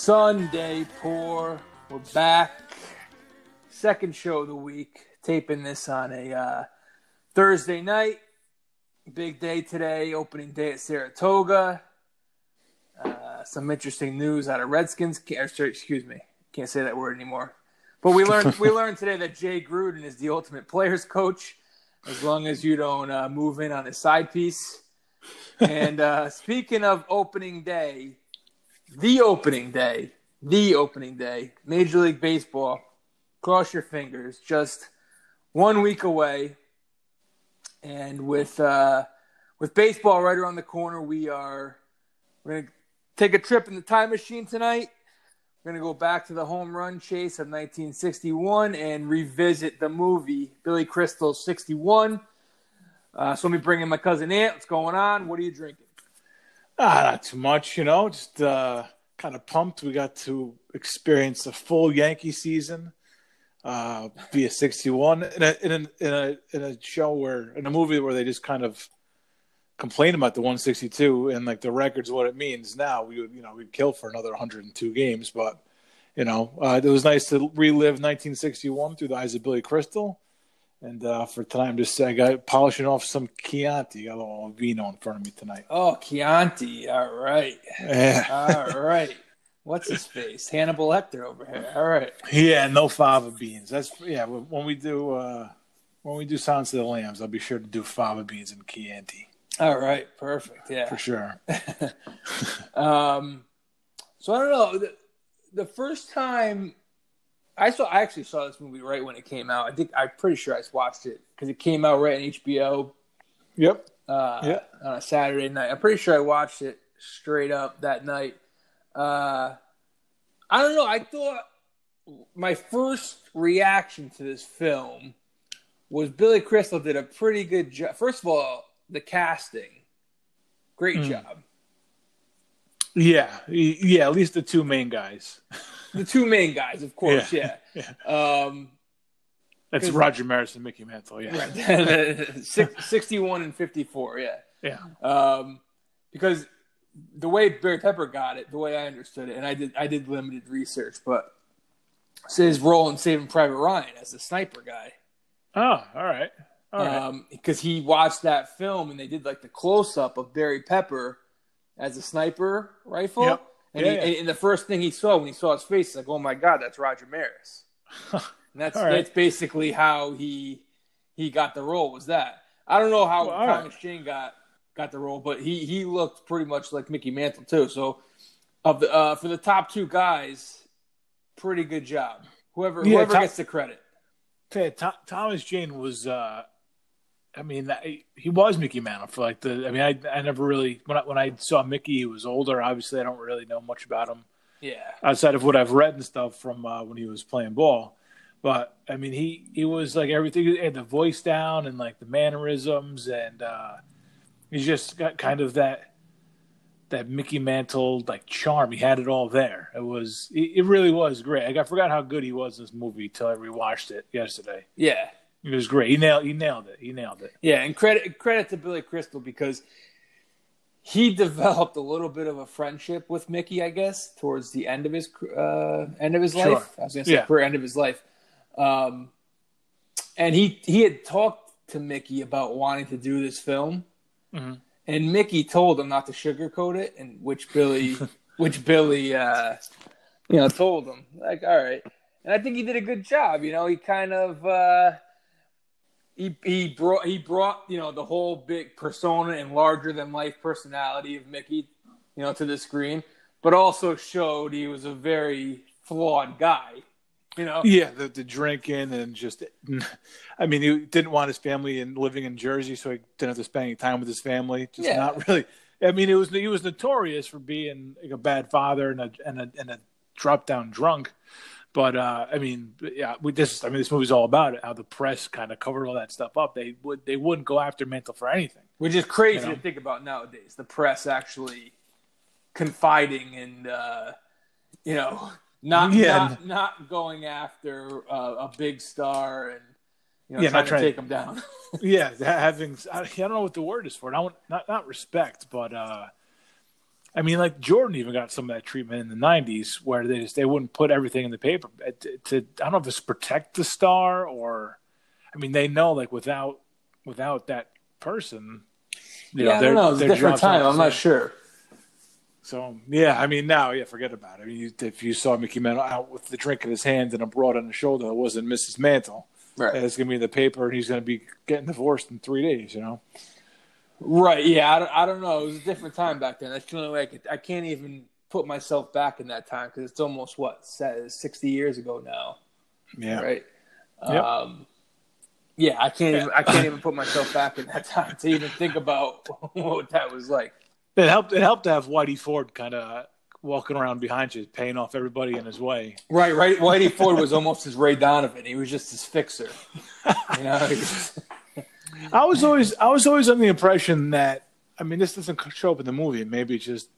Sunday pour. We're back. Second show of the week. Taping this on a uh, Thursday night. Big day today. Opening day at Saratoga. Uh, some interesting news out of Redskins. Excuse me. Can't say that word anymore. But we learned we learned today that Jay Gruden is the ultimate players coach, as long as you don't uh, move in on his side piece. And uh, speaking of opening day, the opening day, the opening day, Major League Baseball. Cross your fingers, just one week away, and with uh, with baseball right around the corner, we are we're gonna take a trip in the time machine tonight. We're gonna go back to the home run chase of 1961 and revisit the movie Billy Crystal 61. Uh, so let me bring in my cousin Ant. What's going on? What are you drinking? Ah, not too much, you know. Just uh, kind of pumped. We got to experience a full Yankee season uh, via 61 in a, in a in a in a show where in a movie where they just kind of complain about the 162 and like the records what it means now we would you know we'd kill for another 102 games but you know uh, it was nice to relive 1961 through the eyes of billy crystal and uh, for tonight i'm just i got polishing off some chianti I got a little vino in front of me tonight Oh, Chianti. All right. yeah All right. What's his face? Hannibal Lecter over here. All right. yeah no fava beans that's yeah when we do uh when we do Silence of the Lambs, I'll be sure to do fava beans and Chianti All right. Perfect. Yeah. for sure. Um, so I don't know. The, the first time I saw, I actually saw this movie right when it came out. I think I'm pretty sure I watched it because it came out right on HBO Yep. uh, Yeah. on a Saturday night. I'm pretty sure I watched it straight up that night. Uh, I don't know. I thought my first reaction to this film was Billy Crystal did a pretty good job. First of all, the casting, great Mm. job. Yeah, yeah. At least the two main guys. The two main guys, of course, yeah. Yeah. Um, That's Roger Maris and Mickey Mantle. Yeah, right. Six, 61 and 54, yeah. yeah, Um, because the way Barry Pepper got it, the way I understood it, and I did I did limited research, but his role in Saving Private Ryan as the sniper guy. Oh, all right, all right. Um, because he watched that film and they did like the close up of Barry Pepper as a sniper rifle. Yep. And, Yeah, he, yeah. and the first thing he saw when he saw his face, like, "Oh my God, that's Roger Maris." And that's right. that's basically how he he got the role. Was that I don't know how Well, all right. Thomas Jane got got the role, but he he looked pretty much like Mickey Mantle too. So of the uh, for the top two guys, pretty good job. Whoever Yeah, whoever top- gets the credit. Th- Thomas Jane was. uh I mean, he was Mickey Mantle for like the. I mean, I I never really when I when I saw Mickey, he was older. Obviously, I don't really know much about him Yeah. outside of what I've read and stuff from uh, when he was playing ball. But I mean, he he was like everything. He had the voice down and like the mannerisms, and uh, he's just got kind of that that Mickey Mantle like charm. He had it all there. It was it, it really was great. Like, I forgot how good he was in this movie till I rewatched it yesterday. Yeah. It was great. He nailed he nailed it. He nailed it. Yeah, and credit credit to Billy Crystal because he developed a little bit of a friendship with Mickey, I guess, towards the end of his uh, end of his Sure. life. I was going to say Yeah. career end of his life, um, and he he had talked to Mickey about wanting to do this film, Mhm. and Mickey told him not to sugarcoat it, and which Billy which Billy uh, you know told him like, all right, and I think he did a good job. You know, he kind of. Uh, he he brought he brought you know the whole big persona and larger than life personality of Mickey, you know, to the screen, but also showed he was a very flawed guy. You know, Yeah, the, the drinking and just, I mean, he didn't want his family and living in Jersey, so he didn't have to spend any time with his family. Just Yeah. not really. I mean, it was he was notorious for being like a bad father and a and a and a drop down drunk. But uh, I mean, yeah, we this I mean, this movie's all about it. How the press kind of covered all that stuff up. They would they wouldn't go after Mantle for anything. which is crazy You know. to think about nowadays. The press actually confiding and uh, you know not Yeah. not, not going after uh, a big star and you know Yeah, trying not to trying- take him down. yeah, having I, I don't know what the word is for it. I don't, not not respect, but uh, I mean, like Jordan even got some of that treatment in the '90s, where they just they wouldn't put everything in the paper to, to I don't know if it's protect the star or, I mean, they know like without without that person, you yeah, know, I don't know. It's a different time. I'm not sure. So yeah, I mean now, yeah, forget about it. I mean, you, if you saw Mickey Mantle out with the drink in his hand and a broad on his shoulder, it wasn't Mrs. Mantle. Right. And it's gonna be in the paper, and he's gonna be getting divorced in three days. You know. Right. Yeah. I don't, I don't know. It was a different time back then. That's the only way I could. I can't even put myself back in that time because it's almost what sixty years ago now. Yeah. Right. Yep. Um, yeah. I can't. Even, I can't even put myself back in that time to even think about what that was like. It helped. It helped to have Whitey Ford kind of walking around behind you, paying off everybody in his way. Right. Right. Whitey Ford was almost his Ray Donovan. He was just his fixer. You know. I was always I was always under the impression that I mean this doesn't show up in the movie. Maybe it just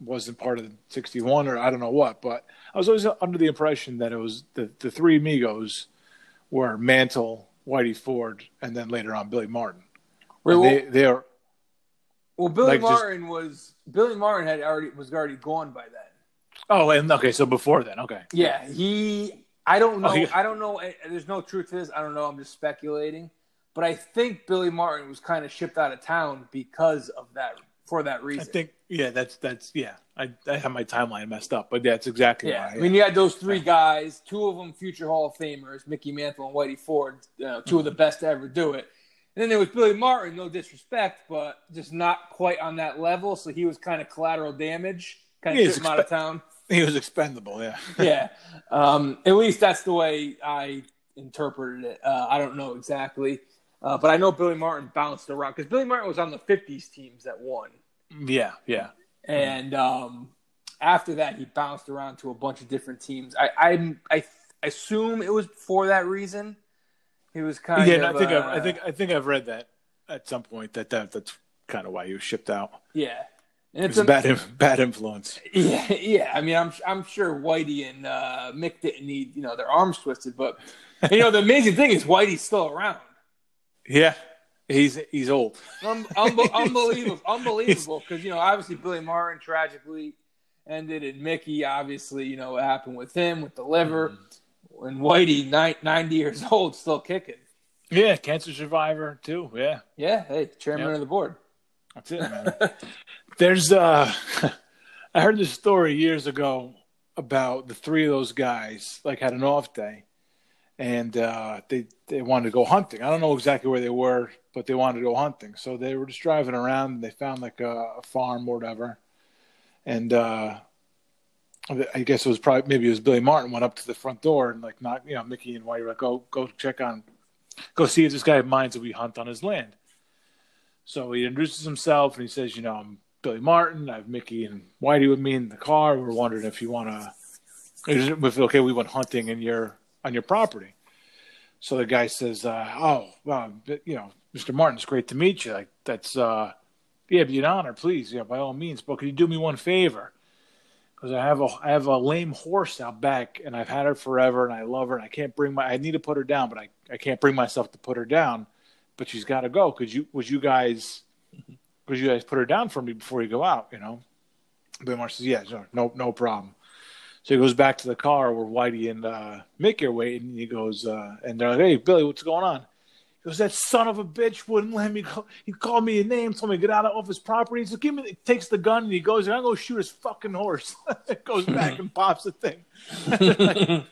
wasn't part of the '61 or I don't know what. But I was always under the impression that it was the the three amigos were Mantle, Whitey Ford, and then later on Billy Martin. Wait, well, they they are. Well, Billy like Martin just, was Billy Martin had already was already gone by then. Oh, and okay, so before then, okay. Yeah, he. I don't know. Oh, I don't know. Eh, there's no truth to this. I don't know. I'm just speculating. But I think Billy Martin was kind of shipped out of town because of that for that reason. I think yeah, that's that's yeah. I I have my timeline messed up, but that's exactly yeah. Why, I mean, you had those three guys, two of them future Hall of Famers, Mickey Mantle and Whitey Ford, you know, 2 of the best to ever do it. And then there was Billy Martin, no disrespect, but just not quite on that level. So he was kind of collateral damage, kind of shipped expe- him out of town. He was expendable, yeah. yeah. Um, at least that's the way I interpreted it. Uh, I don't know exactly. Uh, but I know Billy Martin bounced around because Billy Martin was on the 50s teams that won. Yeah, yeah. And um, after that, he bounced around to a bunch of different teams. I I, I assume it was for that reason. He was kind yeah, of. Yeah, I think uh, I've, I think I think I've read that at some point that, that that's kind of why he was shipped out. Yeah. And it's, a bad bad influence. Yeah, yeah. I mean, I'm I'm sure Whitey and uh, Mick didn't need you know their arms twisted, but you know the amazing thing is Whitey's still around. Yeah, he's he's old. Um, um, unbelievable, unbelievable. Because you know, obviously Billy Martin tragically ended, and Mickey, obviously, you know what happened with him with the liver, mm-hmm. and Whitey, ninety years old, still kicking. Yeah, cancer survivor too. Yeah, yeah. Hey, chairman yep. of the board. That's it, man. There's uh, I heard this story years ago about the three of those guys like had an off day and uh, they they wanted to go hunting. I don't know exactly where they were, but they wanted to go hunting. So they were just driving around. and They found like a, a farm or whatever, and uh, I guess it was probably maybe it was Billy Martin went up to the front door and like not you know Mickey and Whitey were like go go check on, go see if this guy minds that we hunt on his land. So he introduces himself and he says, you know, I'm Billy Martin. I have Mickey and Whitey with me in the car. We're wondering if you want to. If okay, we went hunting and you're on your property. So the guy says, uh, "Oh, well, you know, Mr. Martin, it's great to meet you. Like that's, uh, yeah, be an honor, please. Yeah, by all means. But could you do me one favor? Because I have a I have a lame horse out back, and I've had her forever, and I love her, and I can't bring my I need to put her down, but I I can't bring myself to put her down. But she's got to go. Could you would you guys could you guys put her down for me before you go out? You know." Bill Martin says, "Yeah, no, no problem." So he goes back to the car where Whitey and uh, Mickey are waiting. And he goes, uh, and they're like, "Hey, Billy, what's going on?" He goes, "That son of a bitch wouldn't let me go. He called me a name, told me to get out of his property. So give me." He takes the gun and he goes, "I'm going to shoot his fucking horse." It goes back and pops the thing.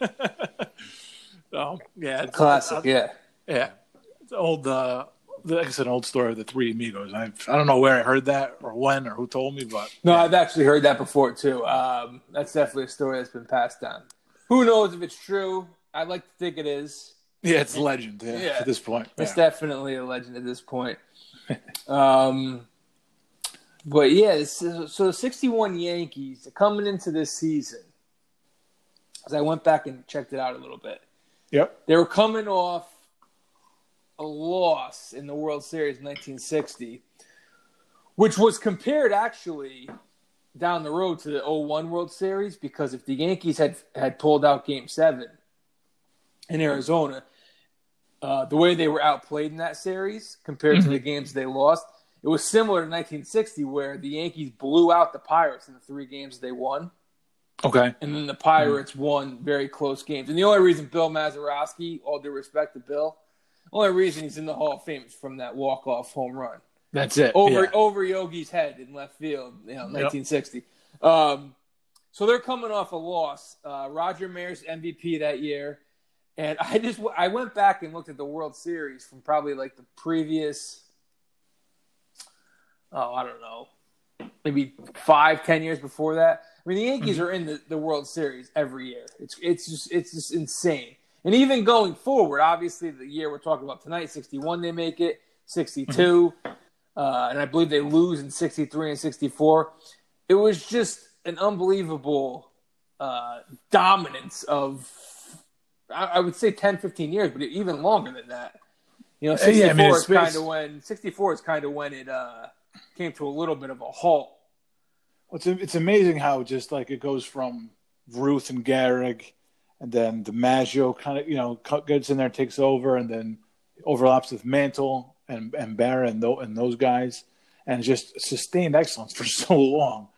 so yeah, classic. yeah, yeah. It's old, uh, that's an old story of the three amigos. I I don't know where I heard that or when or who told me, but no, I've actually heard that before too. Um, that's definitely a story that's been passed down. Who knows if it's true? I'd like to think it is. Yeah, it's a legend. Yeah, yeah. at this point, it's yeah. definitely a legend at this point. um, but yeah, so, so the '61 Yankees coming into this season. As I went back and checked it out a little bit. Yep, they were coming off a loss in the World Series in 1960, which was compared actually down the road to the 01 World Series because if the Yankees had had pulled out Game Seven in Arizona, uh, the way they were outplayed in that series compared mm-hmm. to the games they lost, It was similar to 1960, where the Yankees blew out the Pirates in the three games they won, Okay. and then the Pirates won very close games. And the only reason Bill Mazeroski, all due respect to Bill, only reason he's in the Hall of Fame is from that walk off home run That's it. over Yeah. over Yogi's head in left field, you know, 1960. Um, so they're coming off a loss. Uh, Roger Maris MVP that year, and I just I went back and looked at the World Series from probably like the previous, oh I don't know, maybe five ten years before that. I mean the Yankees are in the, the World Series every year. It's it's just it's just insane. And even going forward, obviously the year we're talking about tonight, 61 they make it, 62 uh, and I believe they lose in 63 and 64. It was just an unbelievable uh, dominance of, I, I would say 10, 15 years, but even longer than that. You know, 64 Yeah, I mean, is kind of when 64 is kind of when it uh, came to a little bit of a halt. It's it's amazing how just like it goes from Ruth and Gehrig, and then DiMaggio kind of you know gets in there, takes over, and then overlaps with Mantle and and Berra and, and those guys, and just sustained excellence for so long,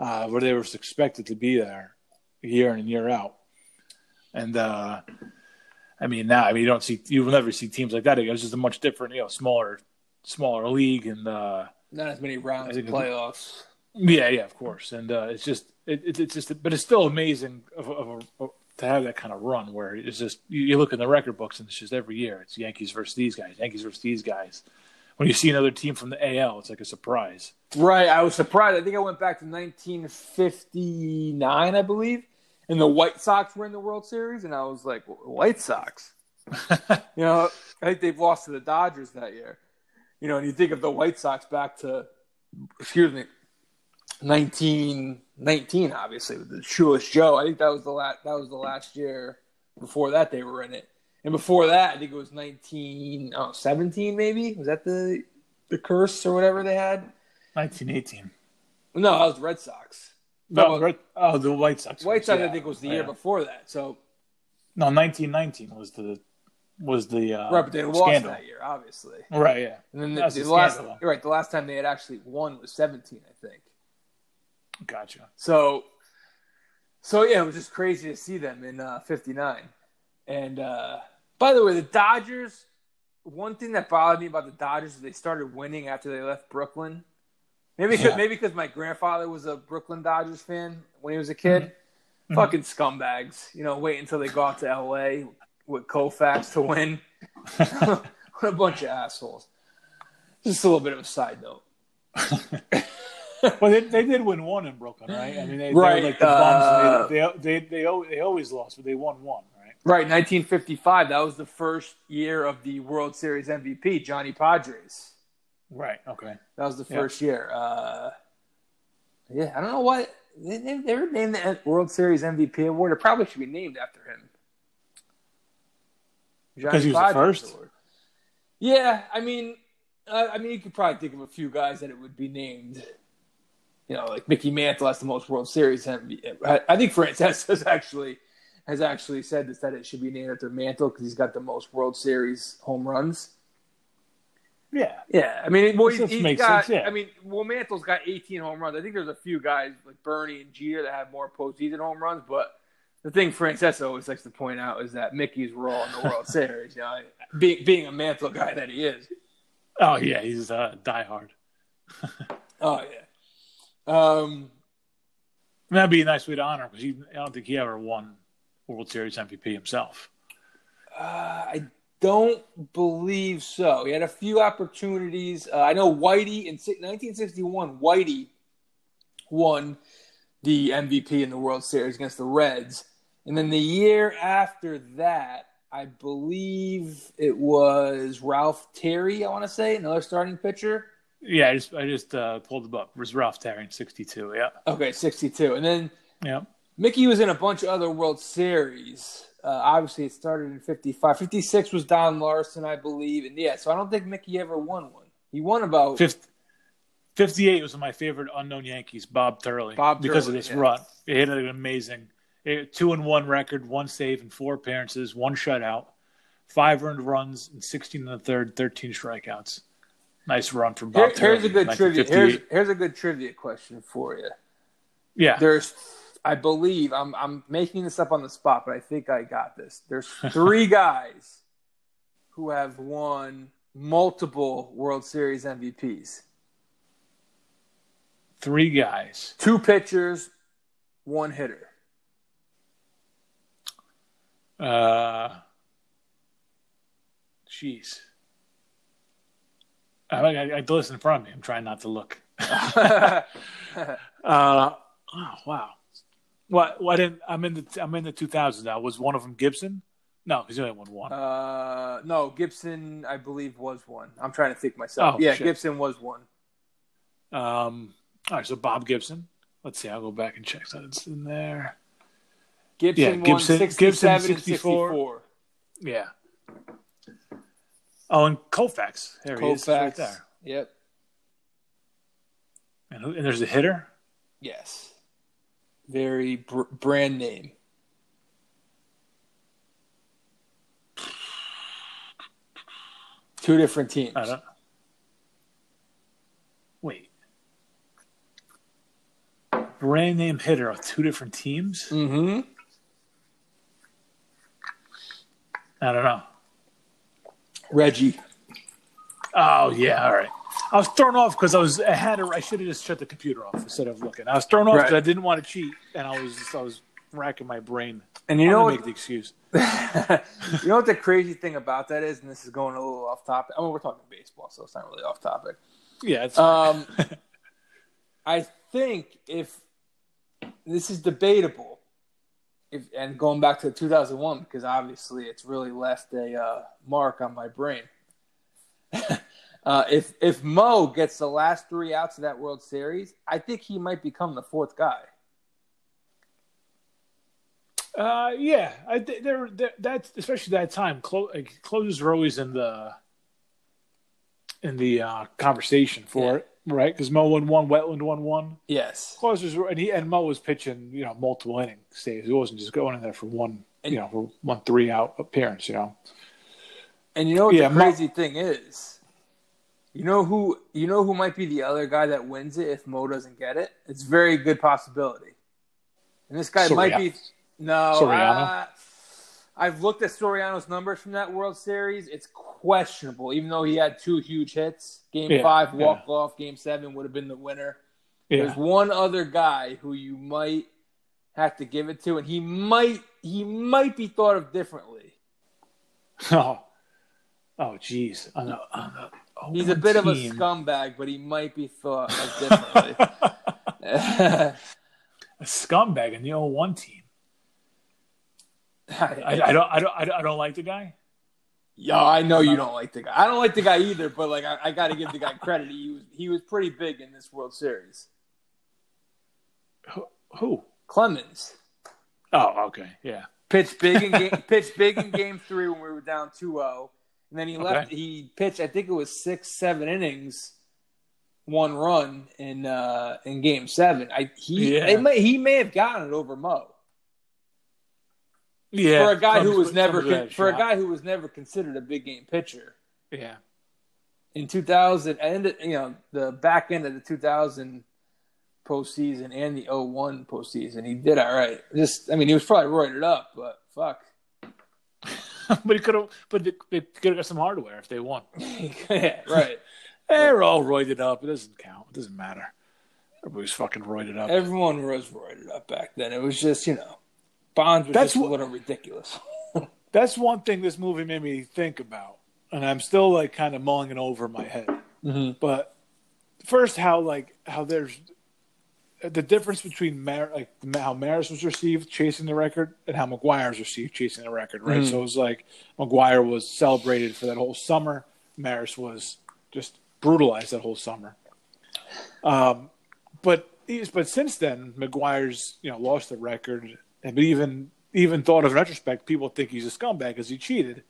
uh, where they were expected to be there year in and year out. And uh, I mean, now I mean you don't see you will never see teams like that again. It's just a much different, you know, smaller smaller league and. uh Not as many rounds of playoffs. yeah, yeah, of course, and uh, it's just it, it, it's just, but it's still amazing of, of, of, to have that kind of run where it's just you, you look in the record books and it's just every year it's Yankees versus these guys, Yankees versus these guys. When you see another team from the AL, it's like a surprise. Right. I was surprised. I think I went back to 1959, I believe, and the White Sox were in the World Series, and I was like, White Sox? you know, I think they've lost to the Dodgers that year. You know, and you think of the White Sox back to, excuse me, 1919, obviously, with the Shoeless Joe. I think that was the last, that was the last year before that they were in it. And before that, I think it was 19, oh, 17 maybe? Was that the the curse or whatever they had? 1918. No, that was the Red Sox. No, right. Oh, the White Sox. White Sox, yeah. I think, was the Oh, year yeah. before that. So, No, 1919 was the was the uh, right, but they lost that year, obviously. Right, yeah. And then the, the the last, right, the last time they had actually won was 17, I think. Gotcha. So, so yeah, it was just crazy to see them in uh, '59. And uh, by the way, the Dodgers. One thing that bothered me about the Dodgers is they started winning after they left Brooklyn. Maybe because Yeah. maybe because my grandfather was a Brooklyn Dodgers fan when he was a kid. Mm-hmm. Fucking scumbags, you know. Wait until they go out to L.A. with Koufax to win. what a bunch of assholes. Just a little bit of a side note. Well, they, they did win one in Brooklyn, right? I mean, they, Right, they were like the uh. They, they, they, they, they always lost, but they won one, right? Right, 1955. That was the first year of the World Series MVP, Johnny Podres. Right. Okay. That was the Yeah. first year. Uh, yeah, I don't know why they, they, they were named the World Series MVP award. It probably should be named after him. Johnny 'Cause he was the first? Award. Yeah, I mean, uh, I mean, you could probably think of a few guys that it would be named. You know, like Mickey Mantle has the most World Series. I, think Francesa has actually has actually said this that it should be named after Mantle because he's got the most World Series home runs. Yeah. Yeah, I mean, well, he's, he's makes got. sense, yeah. I mean, well, Mantle's got 18 home runs. I think there's a few guys like Bernie and Jeter that have more postseason home runs, but the thing Francesa always likes to point out is that Mickey's role in the World Series. You know, being being a Mantle guy that he is. Oh yeah, he's uh, diehard. Oh yeah. Um, That'd be a nice way to honor because I don't think he ever won World Series MVP himself. uh, I don't believe so. He had a few opportunities. Uh, I know Whitey in 1961. Whitey won the MVP in the World Series against the Reds, and then the year after that, I believe it was Ralph Terry. I want to say another starting pitcher. Yeah, I just I just uh, pulled him up. It was Ralph Terry '62. Yeah. Okay, 62, and then Yeah. Mickey was in a bunch of other World Series. Uh, obviously, it started in 55. 56 was Don Larsen, I believe. And yeah, so I don't think Mickey ever won one. He won about. Fifth, 58 was my favorite unknown Yankees, Bob Turley. Bob because Turley, of this yeah. run. He had an amazing eh, two and one record, one save and four appearances, one shutout, five earned runs, and 16 in the third, 13 strikeouts. Nice run from Here- here's a good trivia. Here's here's a good trivia question for you. yeah. There's, I believe, I'm I'm making this up on the spot, but I think I got this. There's three guys who have won multiple World Series MVPs. Three guys. Two pitchers, one hitter. Uh, jeez. I, I, I listen in front of me. I'm trying not to look. Uh, oh wow. What? What? In I'm in the I'm in the 2000s now. Was one of them Gibson? No, he's only won one. uh, no, Gibson, I believe, was one. I'm trying to think myself. Oh, yeah, shit. Gibson was one. Um. All right. So Bob Gibson. Let's see. I'll go back and check that it's in there. Gibson Yeah, won Gibson- 67 Gibson, and 64. 64. Yeah. Oh, and Koufax. There he is, right there. Yep. And, who, and there's a hitter. Yes. Very br- brand name. Two different teams. I don't. Wait. Brand name hitter of two different teams. Mm-hmm. I don't know. Reggie. Oh yeah, all right. I was thrown off because I was I had a, I should have just shut the computer off instead of looking. I was thrown off because Right. I didn't want to cheat, and I was just, I was racking my brain. And you I'm know what? make the excuse. you know what the crazy thing about that is, and this is going a little off topic. I mean, we're talking baseball, so it's not really off topic. Yeah, it's Um, I think if this is debatable, if and going back to 2001 because obviously it's really left a uh, mark on my brain. uh, if if Mo gets the last three outs of that World Series, I think he might become the fourth guy. Uh, yeah, I that's especially that time. Clo- like, closers were always in the in the uh, conversation for Yeah. it, right? Because Mo won one, Wetteland won one. Yes, Closers were, and he and Mo was pitching, you know, multiple innings. Saves. He wasn't just going in there for one, you know, for one three out appearance. You know, and you know what Yeah, the Mo- crazy thing is. You know who you know who might be the other guy that wins it if Mo doesn't get it. It's very good possibility, and this guy might be no. Soriano? uh, I've looked at Soriano's numbers from that World Series. It's questionable, even though he had two huge hits. Game Yeah, five yeah. walk off. Game seven would have been the winner. yeah. There's one other guy who you might have to give it to, and he might he might be thought of differently. Oh, oh, jeez. On the- on the- oh, He's a bit of a scumbag, but he might be thought of differently. a scumbag in the 0-1 team. I, I don't, I don't, I don't, I don't like the guy. Yo, I know you don't like the guy. I don't like the guy either, but like I, I got to give the guy credit. He was he was pretty big in this World Series. Who? who? Clemens Oh, okay, yeah. pitched big in game, pitched big in Game Three when we were down 2-0. and then he left. Okay. He pitched. I think it was six, seven innings, one run in uh in Game Seven. I he Yeah. it may, he may have gotten it over Mo Yeah, for a guy who was never con- for a guy who was never considered a big game pitcher. Yeah, in 2000 and you know the back end of the 2000 postseason and the 01 postseason he did all right just i mean he was probably roided up but fuck but he could have, but they, they could have got some hardware if they won. yeah right They're all roided up. It doesn't count. It doesn't matter. Everybody's fucking roided up. everyone was roided up back then it was just you know bonds was That's just what- ridiculous That's one thing this movie made me think about, and I'm still like kind of mulling it over in my head. mm-hmm. But first, how like how there's the difference between Mar- like how Maris was received chasing the record and how McGwire's received chasing the record, right? Mhm. So it was like McGwire was celebrated for that whole summer. Maris was just brutalized that whole summer. Um, but but since then, McGwire's you know lost the record, but even even thought of in retrospect, people think he's a scumbag because he cheated,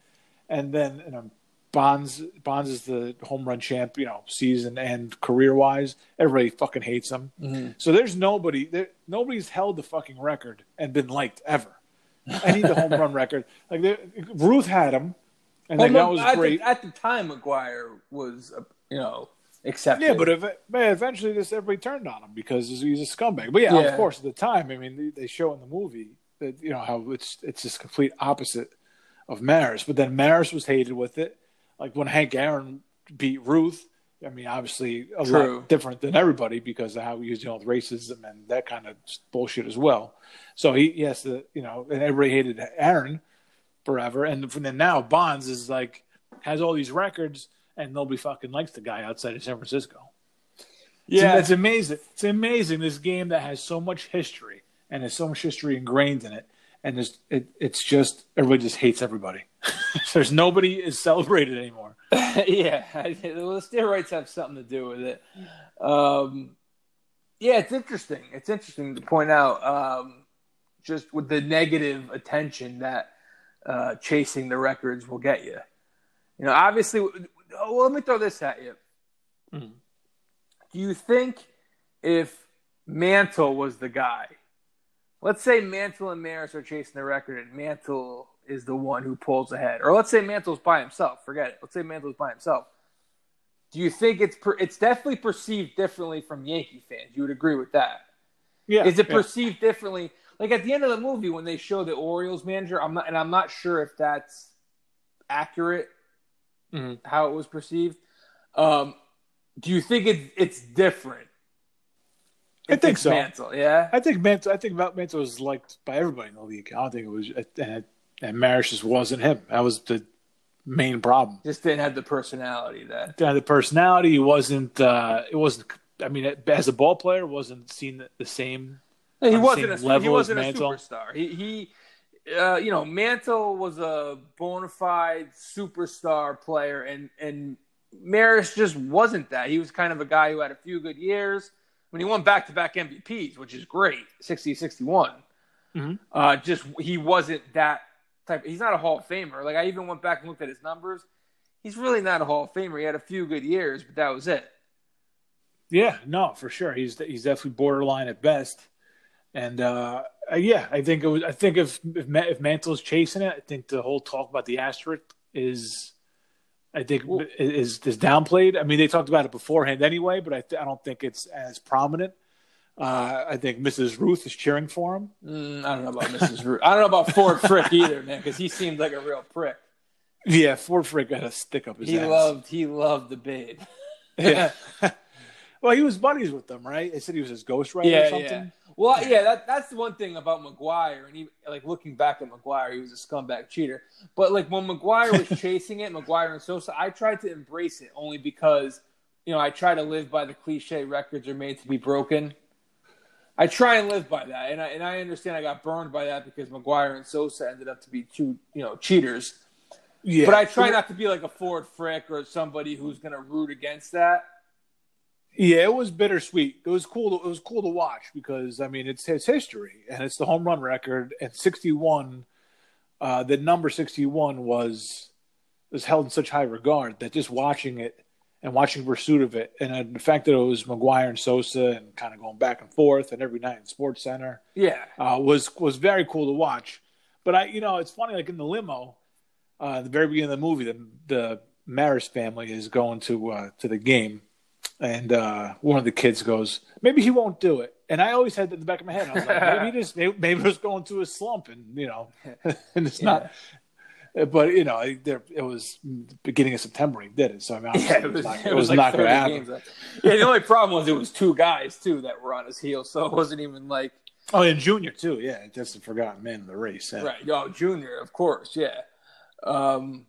and then you know, Bonds Bonds is the home run champ, you know, season and career wise. Everybody fucking hates him. Mm-hmm. So there's nobody there, nobody's held the fucking record and been liked ever. I need the home run record. Like there, Ruth had him, and like, that was at, great. The, at the time McGwire was you know, accepted. Yeah, but eventually this everybody turned on him because he's a scumbag. But yeah, Yeah. of course, at the time, I mean, they, they show in the movie that you know how it's it's this complete opposite of Maris. But then Maris was hated with it. Like when Hank Aaron beat Ruth. I mean, obviously a True. lot different than everybody because of how he was dealing with racism and that kind of bullshit as well. So he, he has to, you know, and everybody hated Aaron forever. And then now Bonds is like has all these records and nobody fucking likes the guy outside of San Francisco. yeah, It's, it's amazing. It's amazing. This game that has so much history and has so much history ingrained in it, and there's, it, it's just everybody just hates everybody. There's nobody is celebrated anymore. yeah. Well, the steroids have something to do with it. Um, yeah, it's interesting. It's interesting to point out um, just with the negative attention that uh, chasing the records will get you. You know, obviously. Well, let me throw this at you. Mhm. Do you think if Mantle was the guy, let's say Mantle and Maris are chasing the record, and Mantle is the one who pulls ahead, or let's say Mantle's by himself. Forget it. Let's say Mantle's by himself. Do you think it's per, it's definitely perceived differently from Yankee fans? You would agree with that? Yeah, Is it yeah. perceived differently? Like at the end of the movie when they show the Orioles manager, I'm not, and I'm not sure if that's accurate Mhm. how it was perceived. Um, do you think it's it's different? I think so. Mantle, yeah. I think Mantle. I think Mantle was liked by everybody in the league. I don't think it was, and, and Maris just wasn't him. That was the main problem. Just didn't have the personality that. Uh, the personality he wasn't. Uh, it wasn't. I mean, as a ball player, wasn't seen the same. He wasn't same a level as wasn't a superstar. He he, uh, you know, Mantle was a bona fide superstar player, and and Maris just wasn't that. He was kind of a guy who had a few good years. When he won back to back MVPs, which is great, 60 61. Mhm. Uh, just he wasn't that type. He's not a Hall of Famer. Like I even went back and looked at his numbers. He's really not a Hall of Famer. He had a few good years, but that was it. Yeah, no, for sure. He's he's definitely borderline at best. And uh, yeah, I think it was. I think if if, if Mantle's chasing it, I think the whole talk about the asterisk is, I think Well- is is downplayed. I mean, they talked about it beforehand anyway, but I th- I don't think it's as prominent. Uh, I think Mrs. Ruth is cheering for him. Mm, I don't know about Mrs. Ruth. I don't know about Ford Frick either, man, because he seemed like a real prick. Yeah, Ford Frick got a stick up his He ass. loved he loved the babe. Yeah. well, he was buddies with them, right? They said he was his ghostwriter or something. yeah. Well, yeah, that, that's the one thing about McGwire, and he, like looking back at McGwire, he was a scumbag cheater. But like when McGwire was chasing it, McGwire and Sosa, I tried to embrace it only because you know I try to live by the cliche: records are made to be broken. I try and live by that, and I and I understand I got burned by that because McGwire and Sosa ended up to be two you know cheaters. Yeah, But I try not to be like a Ford Frick or somebody who's going to root against that. Yeah, it was bittersweet. It was cool. To, it was cool to watch because I mean it's it's history and it's the home run record. And sixty one, uh, the number sixty one was was held in such high regard that just watching it and watching pursuit of it, and uh, the fact that it was McGwire and Sosa and kind of going back and forth and every night in Sports Center Yeah. uh, was was very cool to watch. But I, you know, it's funny. Like in the limo, uh, the very beginning of the movie, the the Maris family is going to uh, to the game, and uh, one of the kids goes, "Maybe he won't do it." And I always had that in the back of my head. I was like, "Maybe he just maybe, maybe was going through a slump, and you know, and it's not." But you know, there it was beginning of September. He did it, so I mean, Yeah, it was, not, it was like not going to happen. games. Yeah, the only problem was it was two guys too that were on his heels, so it wasn't even like Oh, and Junior too. Yeah, just a forgotten man in the race. Yeah. right. Yo, Junior, of course, yeah. Um,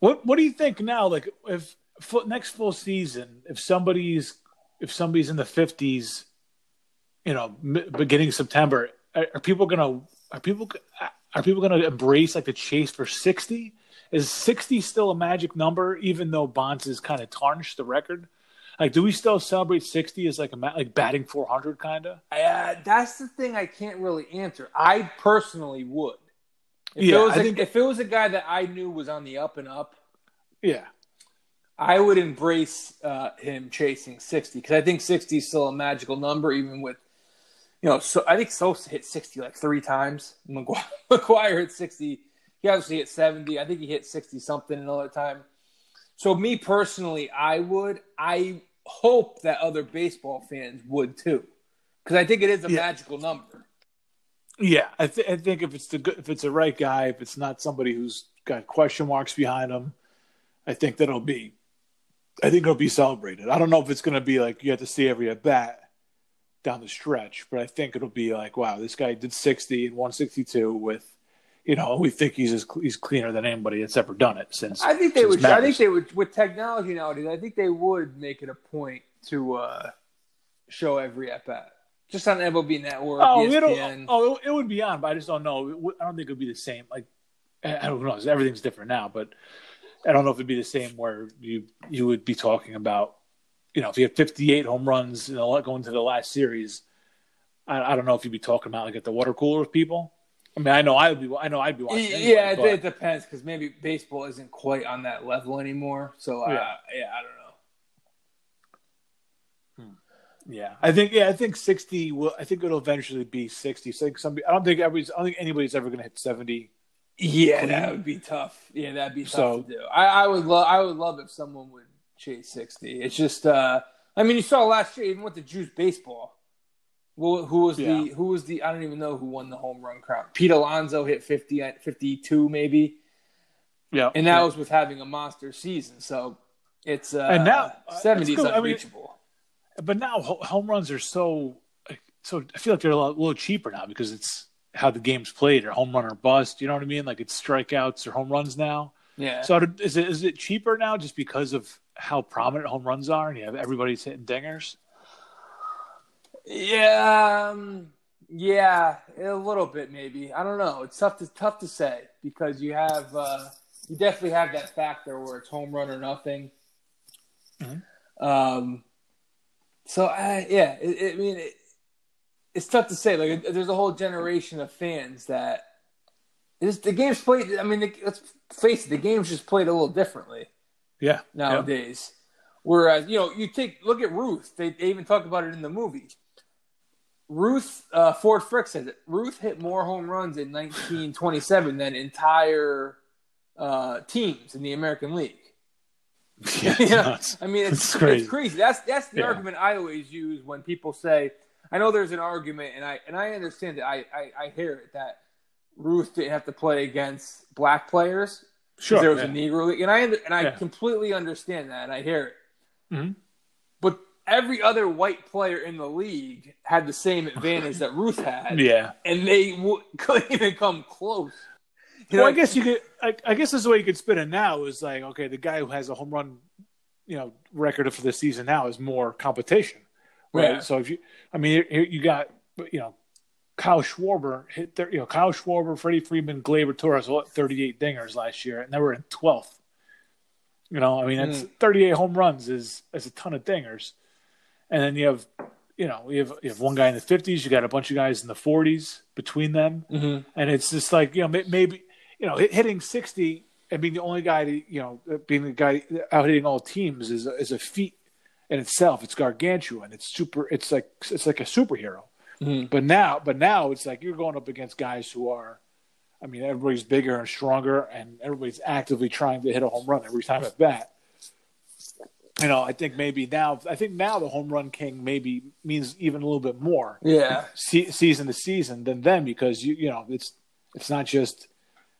What What do you think now? Like, if full, next full season, if somebody's if somebody's in the fifties, you know, m- beginning September, are, are people gonna are people are people gonna embrace like the chase for sixty? Is sixty still a magic number, even though Bonds has kind of tarnished the record? Like, do we still celebrate sixty as like a like batting four hundred kind of? uh, that's the thing I can't really answer. I personally would. If Yeah, it was I a, think- if it was a guy that I knew was on the up and up, Yeah, I would embrace uh, him chasing 60 because I think 60 is still a magical number, even with, you know, so I think Sosa hit 60 like three times. McGwire, McGwire hit 60. He obviously hit 70. I think he hit 60 something another time. So me personally, I would. I hope that other baseball fans would too, because I think it is a Yeah. magical number. Yeah, I, th- I think if it's the good, if it's the right guy, if it's not somebody who's got question marks behind him, I think that'll be, I think it'll be celebrated. I don't know if it's going to be like you have to see every at bat down the stretch, but I think it'll be like, wow, this guy did sixty and one sixty two with, you know, we think he's as, he's cleaner than anybody that's ever done it since. I think they would. I think they would with technology nowadays. I think they would make it a point to uh, show every at bat, just on MLB Network, Oh, ESPN. it'll, oh, it would be on, but I just don't know. I don't think it would be the same. Like, I don't know. Everything's different now, but I don't know if it'd be the same where you you would be talking about, you know, if you had 58 home runs, you know, going to the last series. I, I don't know if you'd be talking about like at the water cooler with people. I mean, I know I would be. I know I'd be watching. anyway, yeah, it, but- it depends because maybe baseball isn't quite on that level anymore. So uh, Yeah. yeah. I don't know. Yeah, I think yeah, I think sixty will. I think it'll eventually be sixty. So I think some. I don't think everybody's. I don't think anybody's ever going to hit seventy. Yeah, that would be tough. Yeah, that'd be tough So- to do. I, I would love. I would love if someone would chase sixty. It's just. uh I mean, you saw last year, even with the Juice baseball. Well, who was Yeah. the? Who was the? I don't even know who won the home run crown. Pete Alonso hit 50, 52 maybe, Yeah, and that was with having a monster season. So it's uh, And now- seventy is it's cool. I mean- unreachable. But now home runs are so. So I feel like they're a little cheaper now because it's how the game's played, or home run or bust. You know what I mean? Like it's strikeouts or home runs now. yeah. So is it is it cheaper now just because of how prominent home runs are, and you have everybody's hitting dingers? Yeah, um, yeah, a little bit maybe. I don't know. It's tough to tough to say because you have uh, you definitely have that factor where it's home run or nothing. Mhm. Um, so I yeah, it, it, I mean it, it's tough to say. Like there's a whole generation of fans that it's, the game's played. I mean, the, let's face it, the game's just played a little differently Yeah, nowadays. Whereas, you know, you take look at Ruth. They, they even talk about it in the movie. Ruth uh, Ford Frick says it. Ruth hit more home runs in 1927 than entire uh, teams in the American League. yeah, You it's know, nuts. I mean, it's, It's it's crazy. crazy. That's that's the Yeah. argument I always use when people say, "I know there's an argument," and I and I understand it. I I, I hear it that Ruth didn't have to play against black players Sure, there was yeah. a Negro league, and I and I Yeah. completely understand that, and I hear it. Mhm. But every other white player in the league had the same advantage that Ruth had, yeah. and they w- couldn't even come close. You well, know, I guess you could. I, I guess this is the way you could spin it now. Is like, okay, the guy who has a home run, you know, record for the season now is more competition, right? Yeah. So if you, I mean, you, got, you know, Kyle Schwarber hit, thir- you know, Kyle Schwarber, Freddie Freeman, Gleyber Torres, all 38 dingers last year, and they were in 12th. You know, I mean, that's 38 home runs is is a ton of dingers, and then you have, you know, you have you have one guy in the 50s, you got a bunch of guys in the 40s between them Mhm. and it's just like you know maybe you know hitting 60 and being the only guy to you know being the guy out hitting all teams is a, is a feat in itself it's gargantuan. It's super it's like it's like a superhero. Mhm. but now but now it's like you're going up against guys who are i mean everybody's bigger and stronger and everybody's actively trying to hit a home run every time at bat. You know i think maybe now i think now the home run king maybe means even a little bit more yeah, se- season to season than them because you you know it's it's not just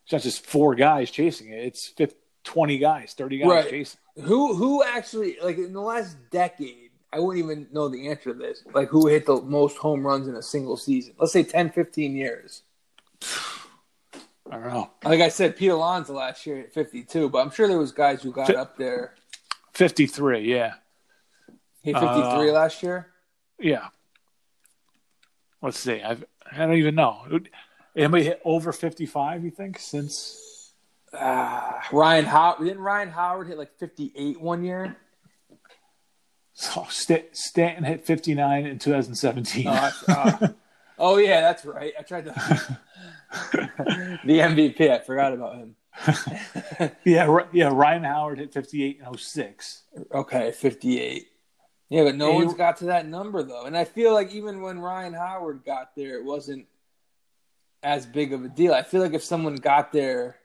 it's not just four guys chasing it. It's 50, 20 guys 30 guys Right. chasing who who actually like in the last decade? I wouldn't even know the answer to this. Like who hit the most home runs in a single season? Let's say 10, 15 years. i don't know Like I said, Pete Alonso last year at 52, but I'm sure there was guys who got Fi- up there. 53 yeah He hit 53 Uh, last year. yeah let's see I've, i don't even know anybody hit over 55 you think since Uh, Ryan Howard didn't Ryan Howard hit like 58 one year? oh, St- stanton hit 59 in 2017 Oh, uh, oh yeah, that's right. I tried to the MVP. I forgot about him. yeah yeah ryan howard hit 58 in 06 Okay, 58. Yeah, but no one's got to that number though, and I feel like even when Ryan Howard got there, it wasn't as big of a deal. I feel like if someone got there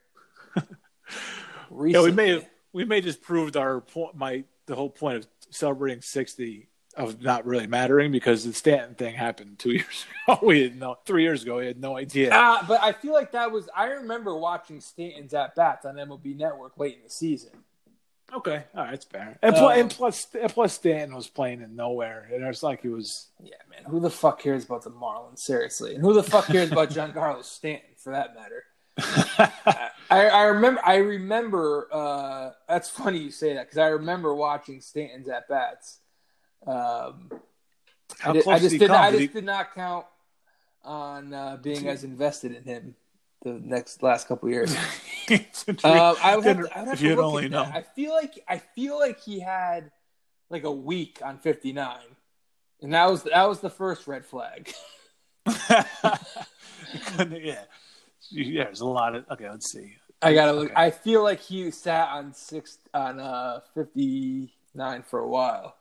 yeah we may have we may just proved our point. My the whole point of celebrating sixty of not really mattering because the Stanton thing happened two years ago. We had no three years ago. We had no idea. Uh, but I feel like that was. I remember watching Stanton's at bats on MLB Network late in the season. Okay, all right, that's fair. And, pl- and plus, and plus, Stanton was playing in nowhere, and it's like he was. Yeah, man. Who the fuck cares about the Marlins? Seriously, and who the fuck cares about Giancarlo Stanton for that matter? I, I remember. I remember. Uh, that's funny you say that because I remember watching Stanton's at bats. Um, I, did, I just did he? I just he- did not count on uh, being as invested in him the next last couple years. Uh, I would have to, I would have if to you'd only know. that. I feel like I feel like he had like a week on 59, and that was that was the first red flag. yeah, yeah. There's a lot of. Okay, let's see. I gotta look. Okay. I feel like he sat on six on uh 59 for a while.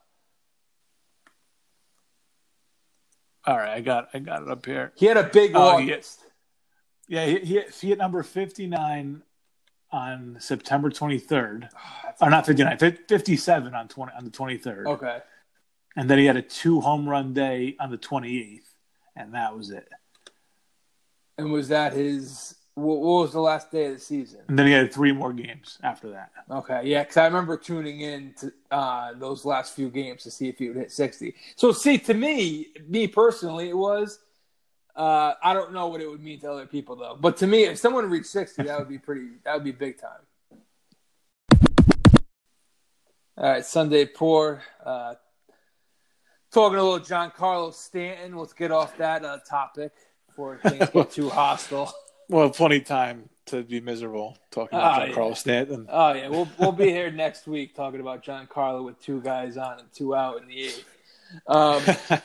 All right, I got I got it up here. He had a big Oh, August. Yeah, he, he, he hit number 59 on September 23rd. Oh, Or not 59, fif- 57 on 20 on the 23rd. Okay. And then he had a two home run day on the 28th, and that was it. And was that his? What, what was the last day of the season? And then he had three more games after that. Okay, yeah, because I remember tuning in to uh, those last few games to see if he would hit 60. So, see, to me, me personally, it was. Uh, I don't know what it would mean to other people though, but to me, if someone reached 60, that would be pretty. That would be big time. All right, Sunday poor. Uh, talking a little Giancarlo Stanton. Let's get off that uh, topic before things get too hostile. Well, plenty of time to be miserable talking about Oh, John yeah. Carlos Stanton. Oh yeah, we'll we'll be here next week talking about Giancarlo with two guys on and two out in the eighth. Um,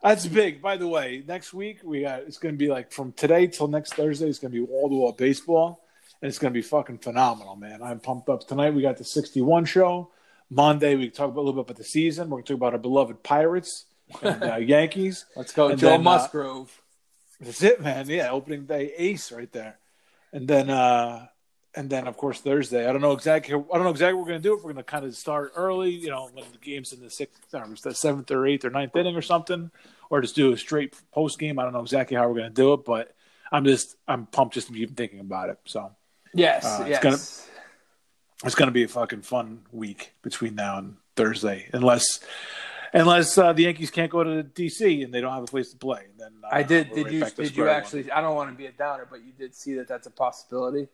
That's big. By the way, next week we got it's going to be like from today till next Thursday. It's going to be wall to wall baseball, and it's going to be fucking phenomenal, man. I'm pumped up. Tonight we got the 61 show. Monday we talk about, a little bit about the season. We're going to talk about our beloved Pirates and uh, Yankees. let's go, And Joe then, uh, Musgrove. That's it, man. Yeah, opening day ace right there, and then uh and then of course Thursday. I don't know exactly. I don't know exactly what we're gonna do. If we're gonna kind of start early, you know, when the game's in the sixth, I don't know, it's the seventh or eighth or ninth inning or something, or just do a straight post game. I don't know exactly how we're gonna do it, but I'm just I'm pumped just to be even thinking about it. So yes, uh, it's yes. gonna- it's gonna be a fucking fun week between now and Thursday, unless. Unless uh, the Yankees can't go to DC and they don't have a place to play, then uh, I did. Did right you? Did you square one. actually? I don't want to be a downer, but you did see that that's a possibility.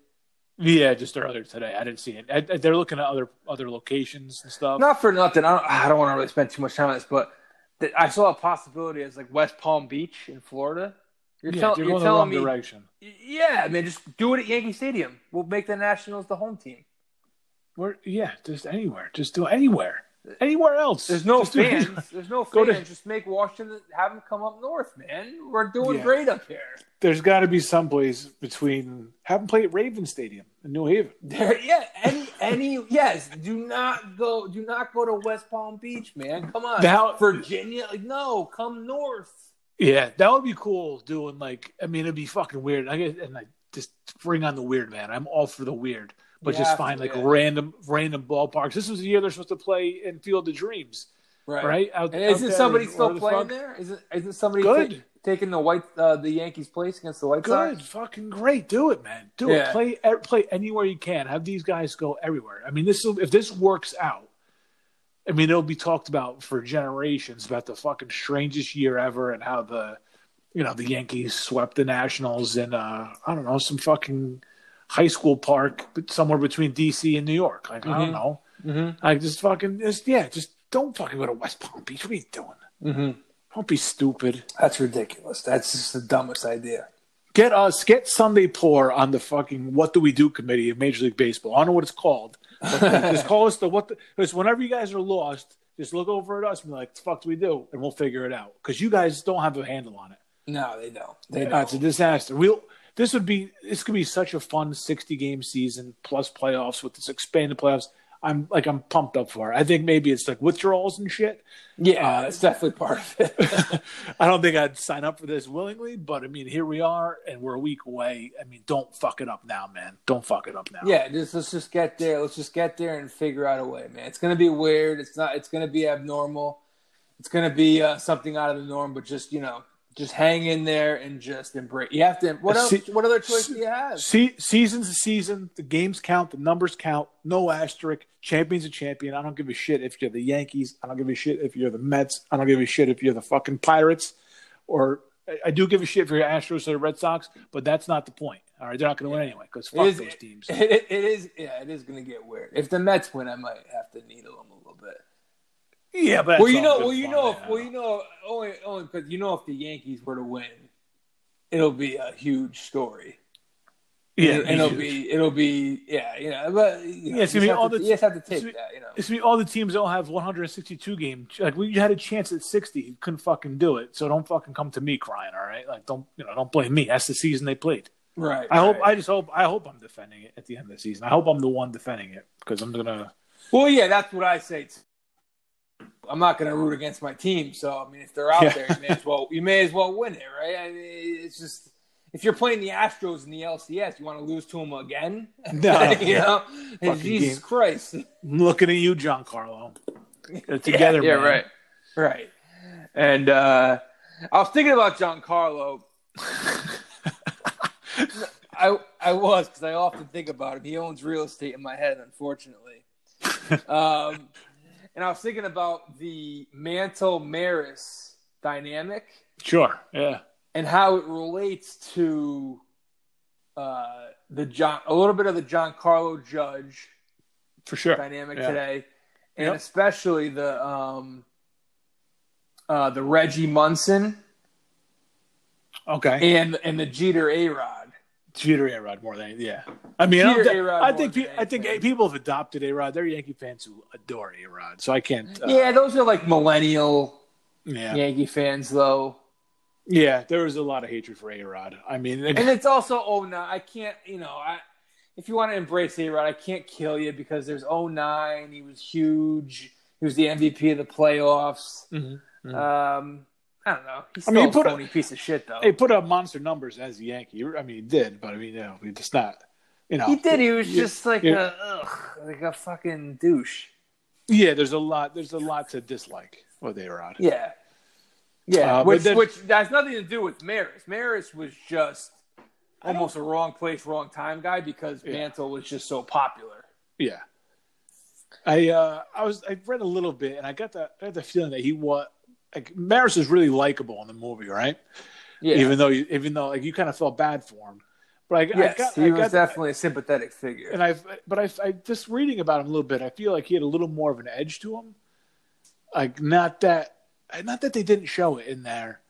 Yeah, just earlier today. I didn't see it. I, they're looking at other other locations and stuff. Not for nothing. I don't, I don't want to really spend too much time on this, but th- I saw a possibility as like West Palm Beach in Florida. You're, yeah, tell- you're you're telling wrong me, direction. yeah. I mean, just do it at Yankee Stadium. We'll make the Nationals the home team. Where, yeah, just anywhere. Just do anywhere. Anywhere else. There's no Just fans. anywhere. There's no Go to- fans. Just make Washington. Have them come up north, man. We're doing Yeah. great up here. There's got to be some place between. Have them play at Raven Stadium in New Haven. There, yeah. Any, any, yes. Do not go. Do not go to West Palm Beach, man. Come on, Now- Virginia. Like, no, come north. Yeah, that would be cool. Doing like, I mean, it'd be fucking weird. I get and I just bring on the weird, man. I'm all for the weird, but You just find to, like yeah. random random ballparks. This was the year they're supposed to play in Field of Dreams, Right. right? Out, And isn't somebody still the playing there? Isn't isn't somebody Good. ta- taking the white uh, the Yankees' place against the White Good, Sox? fucking great. Do it, man. Do Yeah. it. Play e- play anywhere you can. Have these guys go everywhere. I mean, this will, if this works out. I mean, it'll be talked about for generations about the fucking strangest year ever and how the, you know, the Yankees swept the Nationals and uh, I don't know some fucking high school park but somewhere between DC and New York. Like I don't Mhm. know. Mm-hmm. Like just fucking just yeah, just don't fucking go to West Palm Beach. What are you doing? Mm-hmm. Don't be stupid. That's ridiculous. That's just the dumbest idea. Get us, get Sunday Poor on the fucking What Do We Do committee of Major League Baseball. I don't know what it's called. But just call us the what. The, because whenever you guys are lost, just look over at us and be like, "The fuck do we do?" And we'll figure it out. Because you guys don't have a handle on it. No, they don't. They don't. it's a disaster. We'll. This would be. This could be such a fun sixty game season plus playoffs with this expanded playoffs. I'm like I'm pumped up for it. I think maybe it's like withdrawals and shit. Yeah, Uh, it's definitely part of it. I don't think I'd sign up for this willingly, but I mean, here we are, and we're a week away. I mean, don't fuck it up now, man. Don't fuck it up now. yeah, just let's just get there. Let's just get there and figure out a way, man. It's gonna be weird. It's not. It's gonna be abnormal. It's gonna be uh, something out of the norm. But just you know, just hang in there and just embrace. You have to. What else? See- what other choice do you have? Se- season's a season. The games count. The numbers count. No asterisk. Champion's a champion. I don't give a shit if you're the Yankees. I don't give a shit if you're the Mets. I don't give a shit if you're the fucking Pirates. Or I- I do give a shit if you're Astros or the Red Sox, but that's not the point. All right, they're not going to win anyway because fuck is, those teams. It, it- it is. Yeah, it is gonna get weird. If the Mets win, I might have to needle them a little bit. Yeah, but well, you know, well, you know, if, well, you know, only, only because you know, if the Yankees were to win, it'll be a huge story. yeah, and, it'll huge. be, it'll be, yeah, you know, but you, know, Yeah, it's gonna be all to- the- you just have to take be- that, you know. It's me. All the teams don't have 162 games. Like we had a chance at 60, you couldn't fucking do it. So don't fucking come to me crying. All right, like don't you know? Don't blame me. That's the season they played. Right. I hope. I just hope. I hope I'm defending it at the end of the season. I hope I'm the one defending it because I'm gonna. Well, yeah, that's what I say. too. I'm not going to root against my team, so I mean, if they're out Yeah. there, you may as well you may as well win it, right? I mean, it's just if you're playing the Astros in the LCS, you want to lose to them again? No. you know, Fucking Jesus game. Christ! I'm looking at you, Giancarlo. Get it together, yeah, man. right, right. And uh, I was thinking about Giancarlo. I I was because I often think about him. He owns real estate in my head, unfortunately. um, and I was thinking about the Mantle Maris dynamic Sure. Yeah. and how it relates to uh, the John, a little bit of the Giancarlo Judge For sure. dynamic Yeah. today, and Yep. especially the um, uh, the Reggie Munson Okay. and and the Jeter A Rod. Jeter A Rod more than yeah. I mean, I, Jeter don't- I think pe- I think people have adopted A Rod. They're Yankee fans who adore A Rod, so I can't. Uh, yeah, those are like millennial yeah, Yankee fans, though. yeah. There was a lot of hatred for A Rod. I mean, And it's also oh no, I can't. You know, I if you want to embrace A Rod, I can't kill you because there's 09. He was huge. He was the MVP of the playoffs. Mhm. Um, I don't know. He's I mean, he put a- phony piece of shit, though. he put up monster numbers as a Yankee. I mean, he did, but I mean, you know, it's just not. You know, he did. He was just like a ugh, like a fucking douche. Yeah, there's a lot. There's a lot to dislike what they were on. Yeah, yeah. Uh, which then- which has nothing to do with Maris. Maris was just almost a wrong place, wrong time guy because Yeah. Mantle was just so popular. Yeah. I uh I was I read a little bit and I got the I had the feeling that he was like Maris is really likable in the movie, right? Yeah. Even though you, even though like you kind of felt bad for him, but I, I yes, got he I was got, definitely a sympathetic figure. and I've but I I just reading about him a little bit, I feel like he had a little more of an edge to him. Like not that not that they didn't show it in there,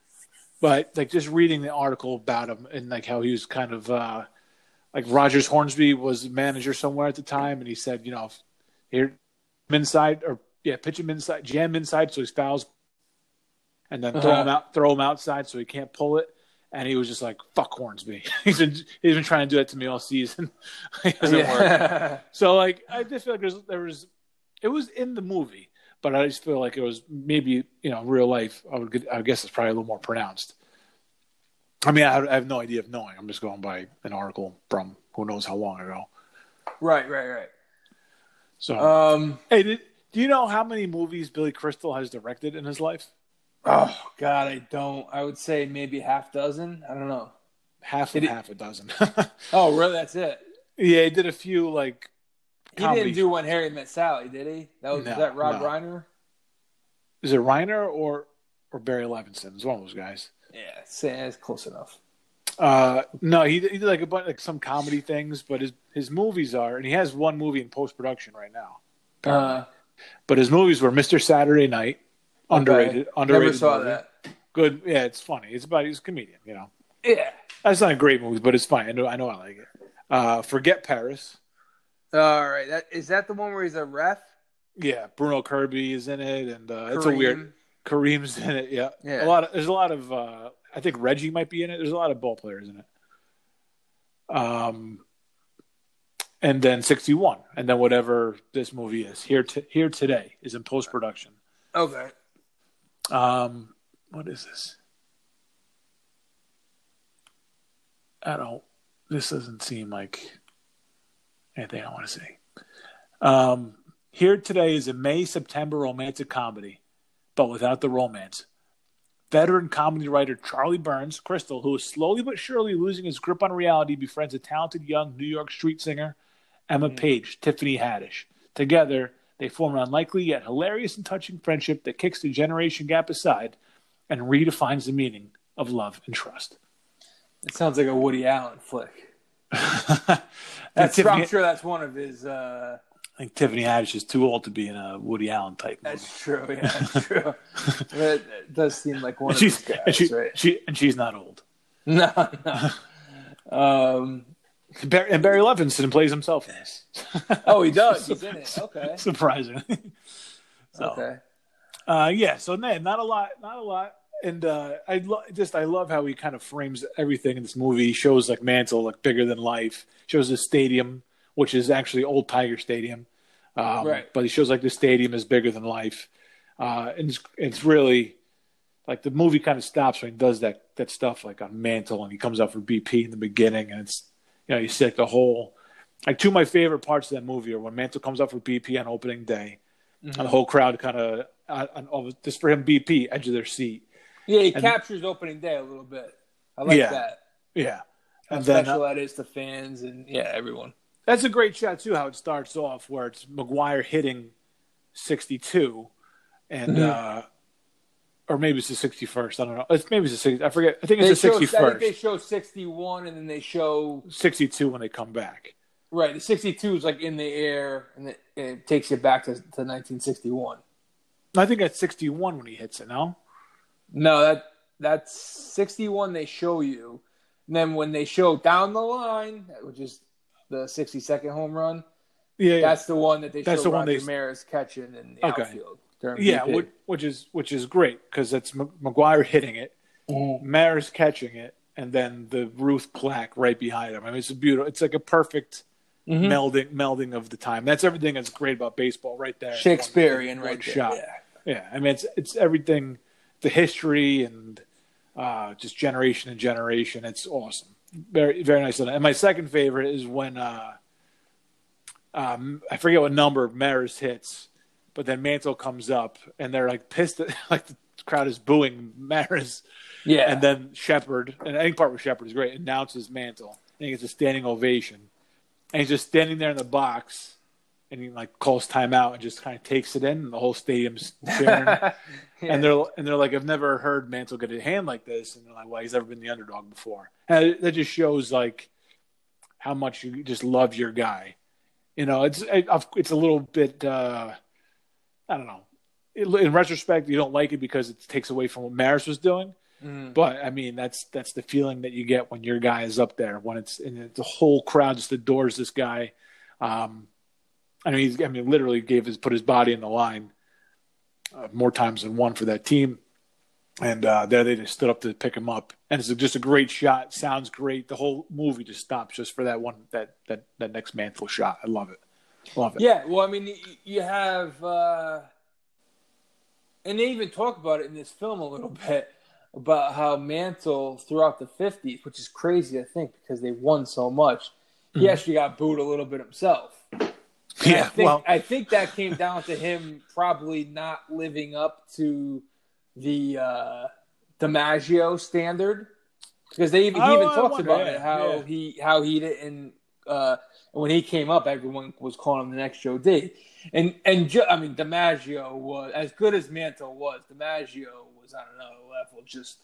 but like just reading the article about him and like how he was kind of uh like Rogers Hornsby was manager somewhere at the time, and he said, you know, here inside or yeah, pitch him inside, jam inside so he fouls, and then throw Uh-huh. him out, throw him outside so he can't pull it. And he was just like, "Fuck Hornsby." he's been he's been trying to do that to me all season. it doesn't work. yeah. So like, I just feel like there's, there was, it was in the movie, but I just feel like it was maybe you know real life. I would get- I guess it's probably a little more pronounced. I mean, I have, I have no idea of knowing. I'm just going by an article from who knows how long ago. right, right, right. So, Um, hey, did, do you know how many movies Billy Crystal has directed in his life? Oh God, I don't. I would say maybe half dozen. I don't know. Half Did and half a dozen. Oh, really? That's it. yeah, he did a few like. He didn't do when Harry met Sally, did he? That was, No, was that Rob no. Reiner. Is it Reiner or or Barry Levinson? It's one of those guys. Yeah, say it's close enough. Uh, no, he, did- he did like a bunch like some comedy things, but his his movies are, and he has one movie in post production right now. Uh, But his movies were Mr. Saturday Night, underrated, okay. underrated. Never saw movie. that. Good, yeah, it's funny. It's about he's a comedian, you know. Yeah. That's not a great movie, but it's fine. I know, I know, I like it. Uh, Forget Paris. All right. That is that the one where he's a ref? Yeah, Bruno Kirby is in it, and uh, it's a weird. Kareem's in it. Yeah, Yeah. a lot of there's a lot of. Uh, I think Reggie might be in it. There's a lot of ball players in it. Um, and then 61, and then whatever this movie is here to here today is in post production. Okay. Um, what is this? I don't. This doesn't seem like anything I want to see. Um, here today is a May September romantic comedy, but without the romance. Veteran comedy writer Charlie Burns, Crystal, who is slowly but surely losing his grip on reality, befriends a talented young New York street singer, Emma Page, Tiffany Haddish. Together, they form an unlikely yet hilarious and touching friendship that kicks the generation gap aside and redefines the meaning of love and trust. It sounds like a Woody Allen flick. That's, Tiffany, I'm sure that's one of his. Uh, I think Tiffany Haddish is too old to be in a Woody Allen type movie. that's true. Yeah, that's true. it, does seem like one And of she's, these guys, and, she, right? she, and she's not old. No, no. Um, and Barry Levinson plays himself in this. oh, he does. He's in it. Okay. Surprisingly. So, Okay. Uh, yeah, so man, not a lot, not a lot, and uh, I lo- just I love how he kind of frames everything in this movie. He shows like Mantle like bigger than life. Shows the stadium, which is actually Old Tiger Stadium, um, Right. But he shows like the stadium is bigger than life, uh, and it's, it's really like the movie kind of stops when he does that that stuff like on Mantle, and he comes out for BP in the beginning, and it's you know you see like the whole like two of my favorite parts of that movie are when Mantle comes up for BP on opening day, and the whole crowd kind of uh, on- just for him BP edge of their seat. Yeah, he And- captures opening day a little bit. I like Yeah. that. Yeah. How And then special uh, that is to fans and yeah, everyone. that's a great shot too. How it starts off where it's McGwire hitting sixty-two, and Mhm. uh, or maybe it's the sixty-first. I don't know. It's maybe it's the 60, I forget. I think They it's the show, I think sixty-first. they show 61 and then they show Sixty-two when they come back. right. The 62 is like in the air and it, it takes you back to, to 1961. I think that's sixty-one when he hits it. No. No, that that's 61 they show you. And then when they show down the line, which is the 60 second home run, Yeah. yeah. that's the one that they That's show the one Roger they- Maris catching in the Okay. outfield. Yeah, which, which is which is great because it's M- McGwire hitting it, Mhm. Maris catching it, and then the Ruth clack right behind him. I mean, it's a beautiful. It's like a perfect Mhm. melding melding of the time. That's everything that's great about baseball, right there. Shakespearean One right there. shot. Yeah. Yeah, I mean, it's it's everything, the history and uh, just generation and generation. It's awesome. Very very nice. And my second favorite is when uh, um, I forget what number Maris hits, but then Mantle comes up and they're like pissed, at, like the crowd is booing Maris, Yeah. and then Sheppard and any part with Sheppard is great. Announces Mantle and he gets a standing ovation, and he's just standing there in the box. And he like calls timeout and just kind of takes it in, and the whole stadium's cheering. And they're and they're like, I've never heard Mantle get a hand like this, and they're like, well, he's never been the underdog before. And that just shows like how much you just love your guy. You know, it's it's a little bit, uh, I don't know. In retrospect, you don't like it because it takes away from what Maris was doing. Mhm. But I mean, that's that's the feeling that you get when your guy is up there. When it's and the whole crowd just adores this guy. Um, I mean, he's I mean, literally gave his put his body in the line uh, more times than one for that team. And uh, there they just stood up to pick him up, and it's just a great shot. Sounds great. The whole movie just stops just for that one that that that next mantle shot. I love it. Love it. Yeah, well, I mean, you have, uh, and they even talk about it in this film a little bit about how Mantle throughout the '50s, which is crazy, I think, because they won so much. He actually got booed a little bit himself. And I Mm-hmm. Yeah. think, Well, I think that came down to him probably not living up to the uh, DiMaggio standard because they even he Oh, even I talks wonder, about yeah, it how yeah. he how he didn't uh, when he came up everyone was calling him the next Joe D and and I mean DiMaggio was as good as Mantle was DiMaggio was on another level just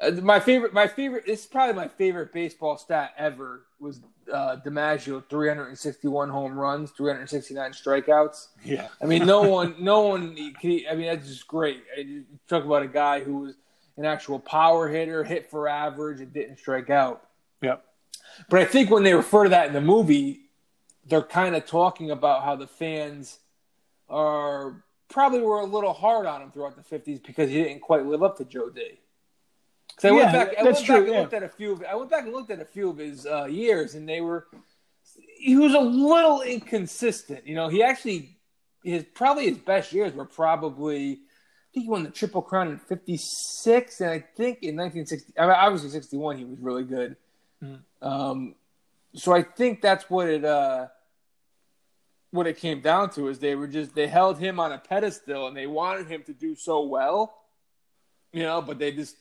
uh, my favorite my favorite this is probably my favorite baseball stat ever was uh, DiMaggio 361 home runs 369 strikeouts yeah. I mean, no one, no one. Can, I mean, that's just great. You talk about a guy who was an actual power hitter, hit for average, and didn't strike out. Yep. But I think when they refer to that in the movie, they're kind of talking about how the fans are probably were a little hard on him throughout the '50s because he didn't quite live up to Joe D. So I went back. I went true, back and yeah. looked at a few. Of, I went back and looked at a few of his uh, years, and they were he was a little inconsistent. You know, he actually his probably his best years were probably I think he won the Triple Crown in '56, and I think in 1960, I mean, obviously '61 he was really good. Mm-hmm. Um, so I think that's what it uh, what it came down to is they were just they held him on a pedestal and they wanted him to do so well, you know, but they just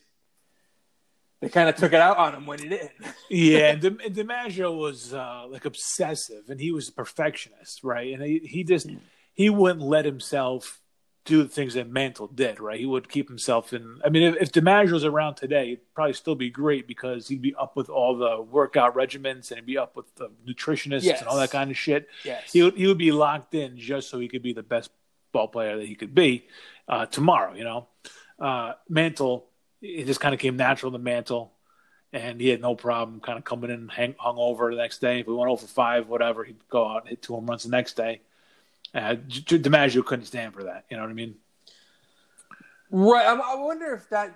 they kind of took it out on him when he didn't. yeah, and, Di- and DiMaggio was uh, like obsessive, and he was a perfectionist, right? And he, he just he wouldn't let himself do the things that Mantle did, right? He would keep himself in. I mean, if, if DiMaggio was around today, it'd probably still be great because he'd be up with all the workout regimens and he'd be up with the nutritionists yes. and all that kind of shit. Yes, he would, he would be locked in just so he could be the best ball player that he could be uh, tomorrow. You know, uh, Mantle it just kind of came natural to Mantle, and he had no problem kind of coming in hang, hung over the next day. If we went over five, whatever, he'd go out and hit two home runs the next day. Uh, DiMaggio couldn't stand for that. You know what I mean? Right. I wonder if that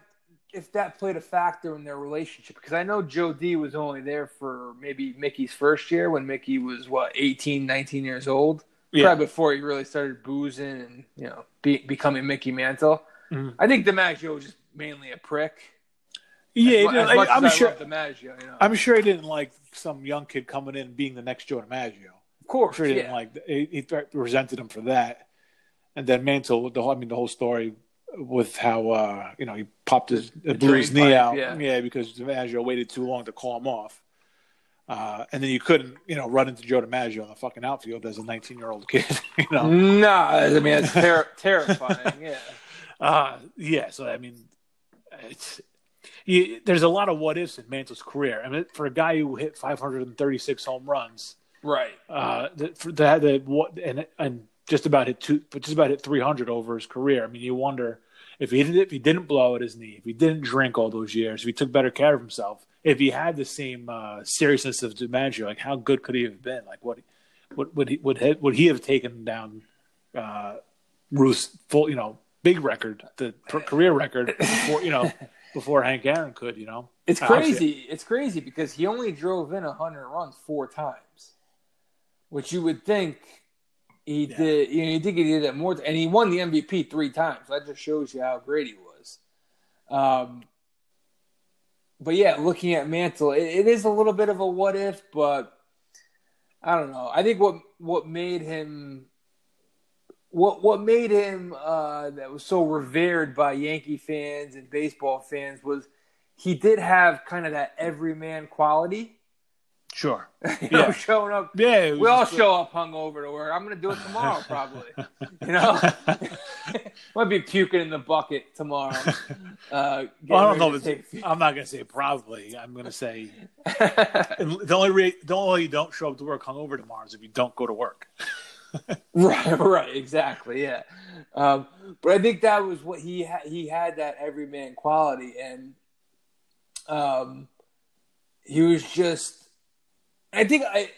if that played a factor in their relationship because I know Joe D was only there for maybe Mickey's first year when Mickey was what 18, 19 years old. Yeah. Probably before he really started boozing and you know be, becoming Mickey Mantle. Mm-hmm. I think DiMaggio was just mainly a prick. Yeah, as, as I, am sure. DiMaggio, you know. I'm sure he didn't like some young kid coming in being the next Joe DiMaggio. Of course, didn't yeah. like. He, he resented him for that, and then Mantle. The whole, I mean, the whole story with how uh, you know he popped his blew his knee pipe, out, yeah. yeah, because DiMaggio waited too long to call him off. Uh, and then you couldn't, you know, run into Joe DiMaggio on the fucking outfield as a 19 year old kid. You know, no, I mean it's ter- terrifying. Yeah, uh, yeah. So I mean, it's you, there's a lot of what ifs in Mantle's career. I mean, for a guy who hit 536 home runs, right? Uh, for that, that what and and just about hit two, just about hit 300 over his career. I mean, you wonder if he didn't if he didn't blow at his knee, if he didn't drink all those years, if he took better care of himself, if he had the same uh, seriousness of DiMaggio, like how good could he have been? Like what what would he would he, would he have taken down uh, Ruth's full you know big record, the career record before you know before Hank Aaron could. You know, it's crazy. It's crazy because he only drove in hundred runs four times, which you would think he yeah. did. You know, you think he did that more, and he won the MVP three times. That just shows you how great he was. Um, but yeah, looking at Mantle, it, it is a little bit of a what if, but I don't know. I think what what made him what what made him uh, that was so revered by Yankee fans and baseball fans was he did have kind of that everyman quality. Sure. you know, showing up. Yeah. We all show up hungover to work. I'm going to do it tomorrow, probably. you know, might be puking in the bucket tomorrow. Uh, well, I don't know. Take... I'm not going to say probably. I'm going to say the only re- the only you don't show up to work hungover tomorrow is if you don't go to work. right, right, exactly, yeah. Um, but I think that was what he had. He had that everyman quality, and um, he was just. I think I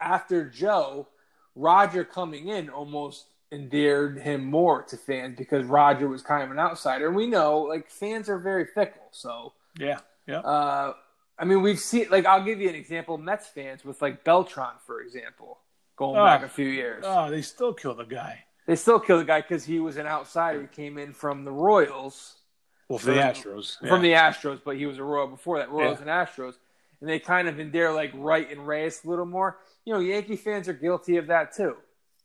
after Joe, Roger coming in almost endeared him more to fans because Roger was kind of an outsider, we know like fans are very fickle. So yeah, yeah. Uh, I mean, we've seen like I'll give you an example: Mets fans with like Beltran, for example going oh, back a few years. Oh, they still kill the guy. They still kill the guy because he was an outsider. He came in from the Royals. Well, from the Astros. Yeah. From the Astros, but he was a Royal before that. Royals yeah. and Astros. And they kind of endear like Wright and Reyes a little more. You know, Yankee fans are guilty of that too.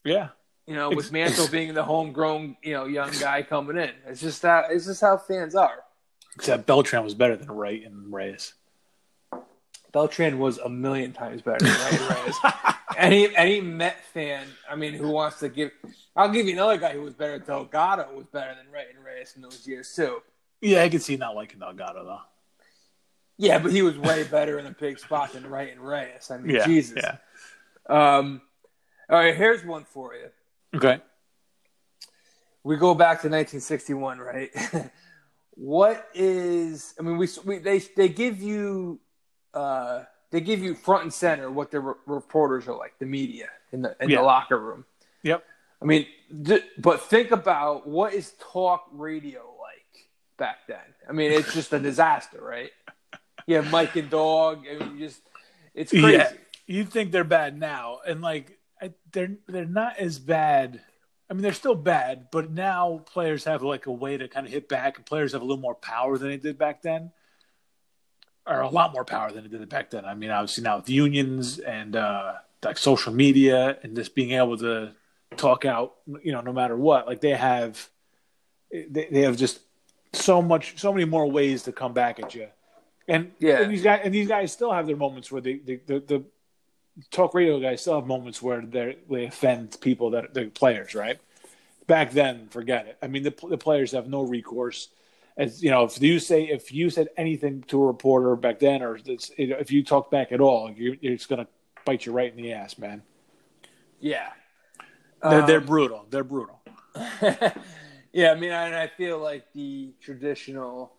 Yeah. You know, with Mantle being the homegrown, you know, young guy coming in. It's just that it's just how fans are. Except Beltran was better than Wright and Reyes. Beltran was a million times better than Wright and Reyes. any any Met fan, I mean, who wants to give? I'll give you another guy who was better. Delgado was better than Wright and Reyes in those years too. Yeah, I can see not liking Delgado though. Yeah, but he was way better in the big spot than Wright and Reyes. I mean, yeah, Jesus. Yeah. Um, all right, here's one for you. Okay. We go back to 1961, right? what is? I mean, we, we they they give you uh, they give you front and center what the re- reporters are like, the media in the in yeah. the locker room. Yep. I mean, th- but think about what is talk radio like back then. I mean, it's just a disaster, right? You have Mike and Dog. I mean, just it's crazy. Yeah. you think they're bad now, and like I, they're they're not as bad. I mean, they're still bad, but now players have like a way to kind of hit back, and players have a little more power than they did back then, or a lot more power than they did back then. I mean, obviously now with unions and uh, like social media and just being able to talk out, you know, no matter what. Like they have, they, they have just so much, so many more ways to come back at you. And Yeah. and these guys and these guys still have their moments where they, they the, the talk radio guys still have moments where they they offend people that the players, right? Back then, forget it. I mean, the the players have no recourse. As you know, if you say if you said anything to a reporter back then, or it's, if you talk back at all, you, it's going to bite you right in the ass, man. Yeah. They're, they're Um, brutal. They're brutal. yeah, I mean, I, I feel like the traditional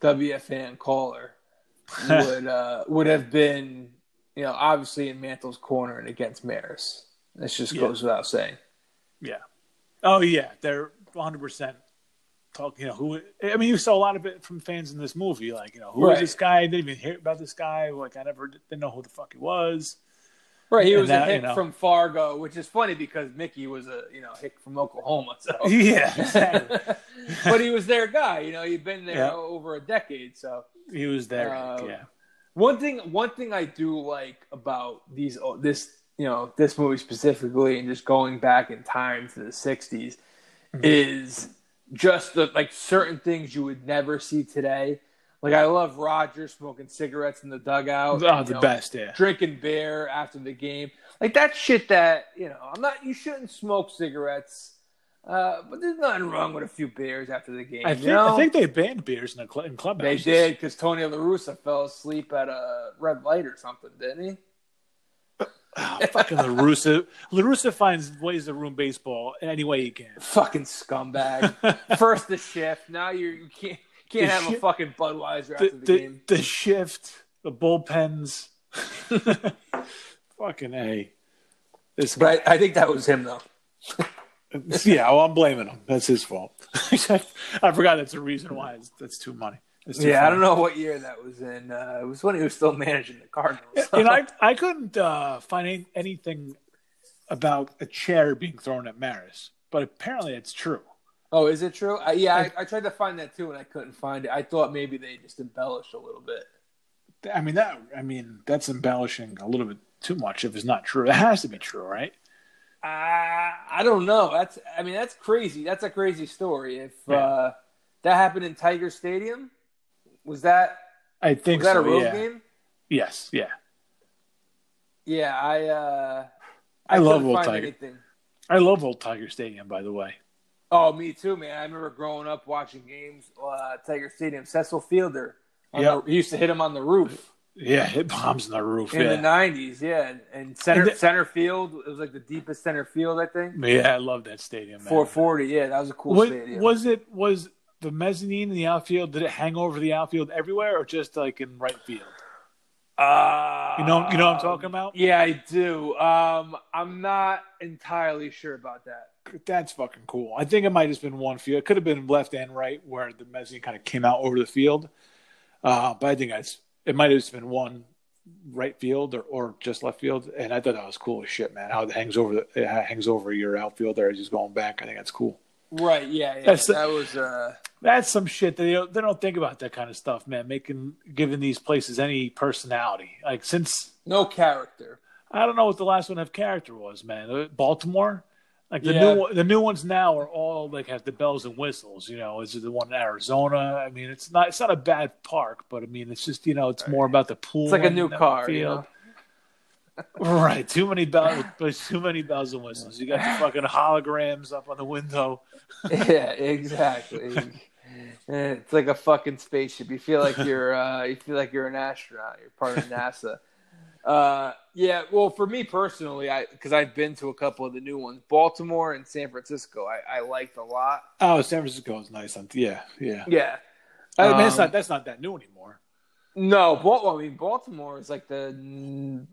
WFAN caller would uh, would have been, you know, obviously in Mantle's corner and against Maris. This just Yeah. goes without saying. Yeah. Oh yeah, they're 100 percent talking. You know who? I mean, you saw a lot of it from fans in this movie. Like, you know, who is Right. this guy? I didn't even hear about this guy. Like, I never didn't know who the fuck he was. Right, he was that, a you hick know. from Fargo, which is funny because Mickey was a you know hick from Oklahoma. So Yeah, exactly. but he was their guy. You know, he'd been there Yeah. over a decade. So he was there. Uh, yeah. One thing, one thing I do like about these, oh, this, you know, this movie specifically, and just going back in time to the '60s, Mm-hmm. is just the like certain things you would never see today. Like I love Roger smoking cigarettes in the dugout. Oh, the know, best. Yeah. Drinking beer after the game, like that shit. That you know, I'm not. You shouldn't smoke cigarettes. Uh, but there's nothing wrong with a few beers after the game. I you think know? I think they banned beers in the cl- in They did because Tony La Russa fell asleep at a red light or something, didn't he? Oh, fucking La Russa. Larusa finds ways to ruin baseball in any way he can. Fucking scumbag. First the shift. Now you're, you can't can't The have a fucking Budweiser the, after the, the, game. the shift, the bullpens. fucking a. This guy. But I, I think that was him though. yeah, well, I'm blaming him. That's his fault. I forgot that's the reason why. It's, that's too money. It's too Yeah, I don't know what year that was in. Uh, it was when he was still managing the Cardinals. You know, I, I couldn't uh, find anything about a chair being thrown at Maris, but apparently it's true. Oh, is it true? Uh, yeah, I, I tried to find that too, and I couldn't find it. I thought maybe they just embellished a little bit. I mean that. I mean that's embellishing a little bit too much. If it's not true, it has to be true, right? Uh, I don't know. That's I mean that's crazy. That's a crazy story. If Yeah. uh, that happened in Tiger Stadium, was that I think was that so. a road yeah. game? Yes. Yeah. Yeah, I uh, I, love Old Tiger. anything. I love Old Tiger Stadium. By the way. Oh, me too, man. I remember growing up watching games, uh, Tiger Stadium. Cecil Fielder, on the, he used to hit him on the roof Yeah, hit bombs in the roof. in yeah. the '90s. Yeah, and center And the- center field. It was like the deepest center field, I think. yeah, I love that stadium. Man. 440. Yeah, that was a cool was, stadium. was it was the mezzanine in the outfield? Did it hang over the outfield everywhere, or just like in right field? Uh, You know, you know what I'm talking about. Yeah, I do. Um, I'm not entirely sure about that. That's fucking cool. I think it might have just been one field. It could have been left and right where the mezzanine kind of came out over the field. Uh, but I think it's, it might have just been one right field or, or just left field. And I thought that was cool as shit, man. How it hangs over the, it hangs over your outfield there as he's going back. I think that's cool. Right? Yeah, yeah. That's that was. Uh, That's some shit that they don't, they don't think about that kind of stuff, man. Making giving these places any personality. Like since no character. I don't know what the last one of character was, man. Uh, Baltimore, like the Yeah. new the new ones now are all like have the bells and whistles. You know, is it the one in Arizona? I mean, it's not it's not a bad park, but I mean, it's just you know, it's more about the pool. It's like a new car, you know. Right, too many bells, too many bells and whistles. You got the fucking holograms up on the window. yeah, exactly. It's like a fucking spaceship. You feel like you're uh, you feel like you're an astronaut. You're part of NASA. Uh, yeah, well, for me personally, I because I've been to a couple of the new ones, Baltimore and San Francisco. I, I liked a lot. Oh, San Francisco is nice. On, yeah, yeah. Yeah, I mean, Um, not that's not that new anymore. no, Bal- I mean Baltimore is like the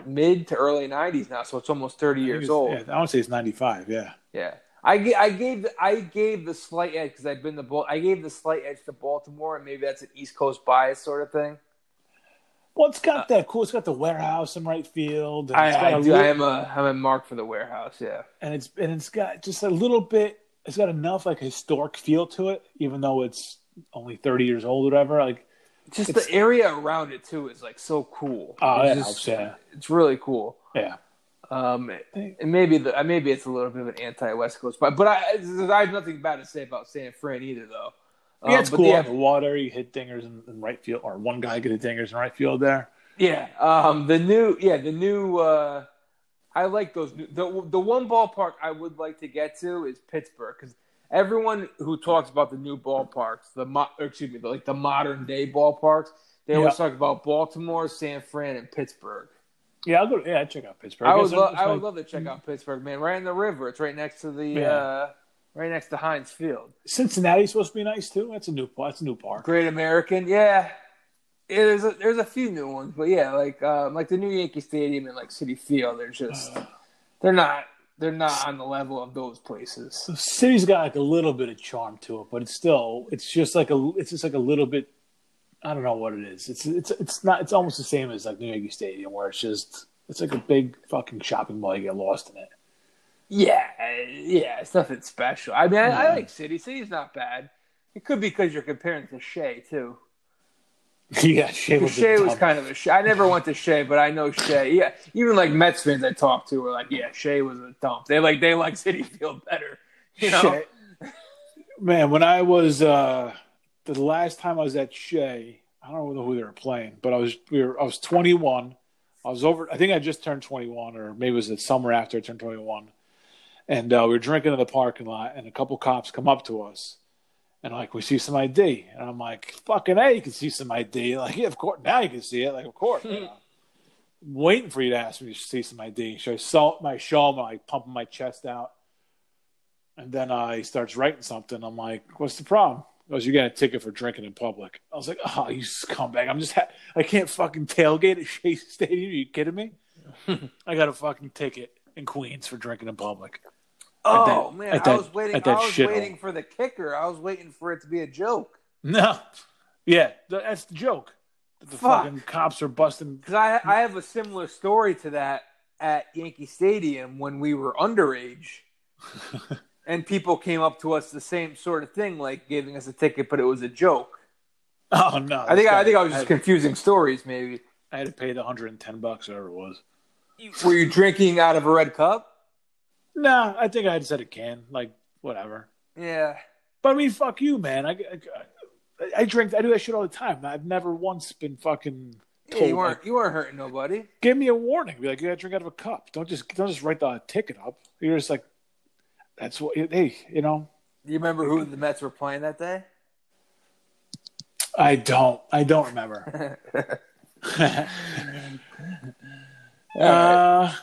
mid to early '90s now, so it's almost 30 years old. Yeah, I want to say it's ninety five. Yeah. Yeah, I, I gave the, I gave the slight edge because I've been the I gave the slight edge to Baltimore, and maybe that's an East Coast bias sort of thing. Well, it's got that cool. It's got the warehouse in right field. And it's got I, I, do, li- I am a I'm a mark for the warehouse. Yeah. and it's and it's got just a little bit. It's got enough like historic feel to it, even though it's only thirty years old, or whatever. Like, Just the area around it too is like so cool. oh, it's that just- helps. Yeah, It's really cool. yeah. Um, and maybe the uh, maybe it's a little bit of an anti-West Coast, but but I I have nothing bad to say about San Fran either, though. Yeah, Um, it's but cool. Yeah, water, you hit dingers in, in right field, or one guy get a dingers in right field there. yeah. Um, the new yeah the new. Uh, I like those. New, the the one ballpark I would like to get to is Pittsburgh because everyone who talks about the new ballparks, the mo- or excuse me, the, like the modern day ballparks, they always Yeah. talk about Baltimore, San Fran, and Pittsburgh. Yeah, I'll go. Yeah, I'd check out Pittsburgh. I would, lo- I would love to check out Pittsburgh, man. Right in the river. It's right next to the, Yeah. uh, right next to Heinz Field. Cincinnati's supposed to be nice too. That's a new. That's a new park. Great American, yeah. Yeah, there's a, there's a few new ones, but yeah, like um, like the new Yankee Stadium and like Citi Field, they're just they're not they're not on the level of those places. The city's got like a little bit of charm to it, but it's still it's just like a it's just like a little bit. I don't know what it is. It's it's it's not. It's almost the same as like New Yankee Stadium, where it's just it's like a big fucking shopping mall. You get lost in it. Yeah, yeah, it's nothing special. I mean, I, I like City. City's not bad. It could be because you're comparing to Shea too. yeah, Shea was, Shea was kind of a Shea. I never went to Shea, but I know Shea. Yeah, even like Mets fans I talked to were like, "Yeah, Shea was a dump." They like they like Citi Field better. You know, Shea. Man, when I was uh the last time I was at Shea, I don't know who they were playing, but I was we were I was 21. I was over. I think I just turned 21, or maybe it was the summer after I turned 21. And uh, we were drinking in the parking lot, and a couple cops come up to us, and like we see some ID, and I'm like, "Fucking a, you can see some ID." Like, yeah, of course. Now you can see it. Like, of course. you know. Waiting for you to ask me to see some ID. So I salt my show him, like pumping my chest out. And then uh, he starts writing something. I'm like, "What's the problem?" He goes, "You got a ticket for drinking in public." I was like, "Oh, you scumbag! I'm just ha- I can't fucking tailgate at Shea Stadium. Are you kidding me? I got a fucking ticket in Queens for drinking in public." Oh that- man, I that- was waiting. I was waiting for the kicker. I was waiting for it to be a joke No, yeah, that's the joke. The Fuck. fucking cops are busting. because I I have a similar story to that at Yankee Stadium when we were underage, and people came up to us the same sort of thing, like giving us a ticket, but it was a joke. Oh no! I think I, this think I was just had, confusing stories. Maybe I had to pay the 110 bucks, whatever it was. were you drinking out of a red cup? No, I think I had a can, like whatever. Yeah. But I mean, fuck you, man. I, I, I drink. I do that shit all the time. I've never once been fucking Yeah, you weren't like, you weren't hurting nobody. give me a warning. Be like, you got to drink out of a cup. Don't just don't just write the ticket up. You're just like, that's what. Hey, you know. Do you remember who the Mets were playing that day? I don't. I don't remember. uh,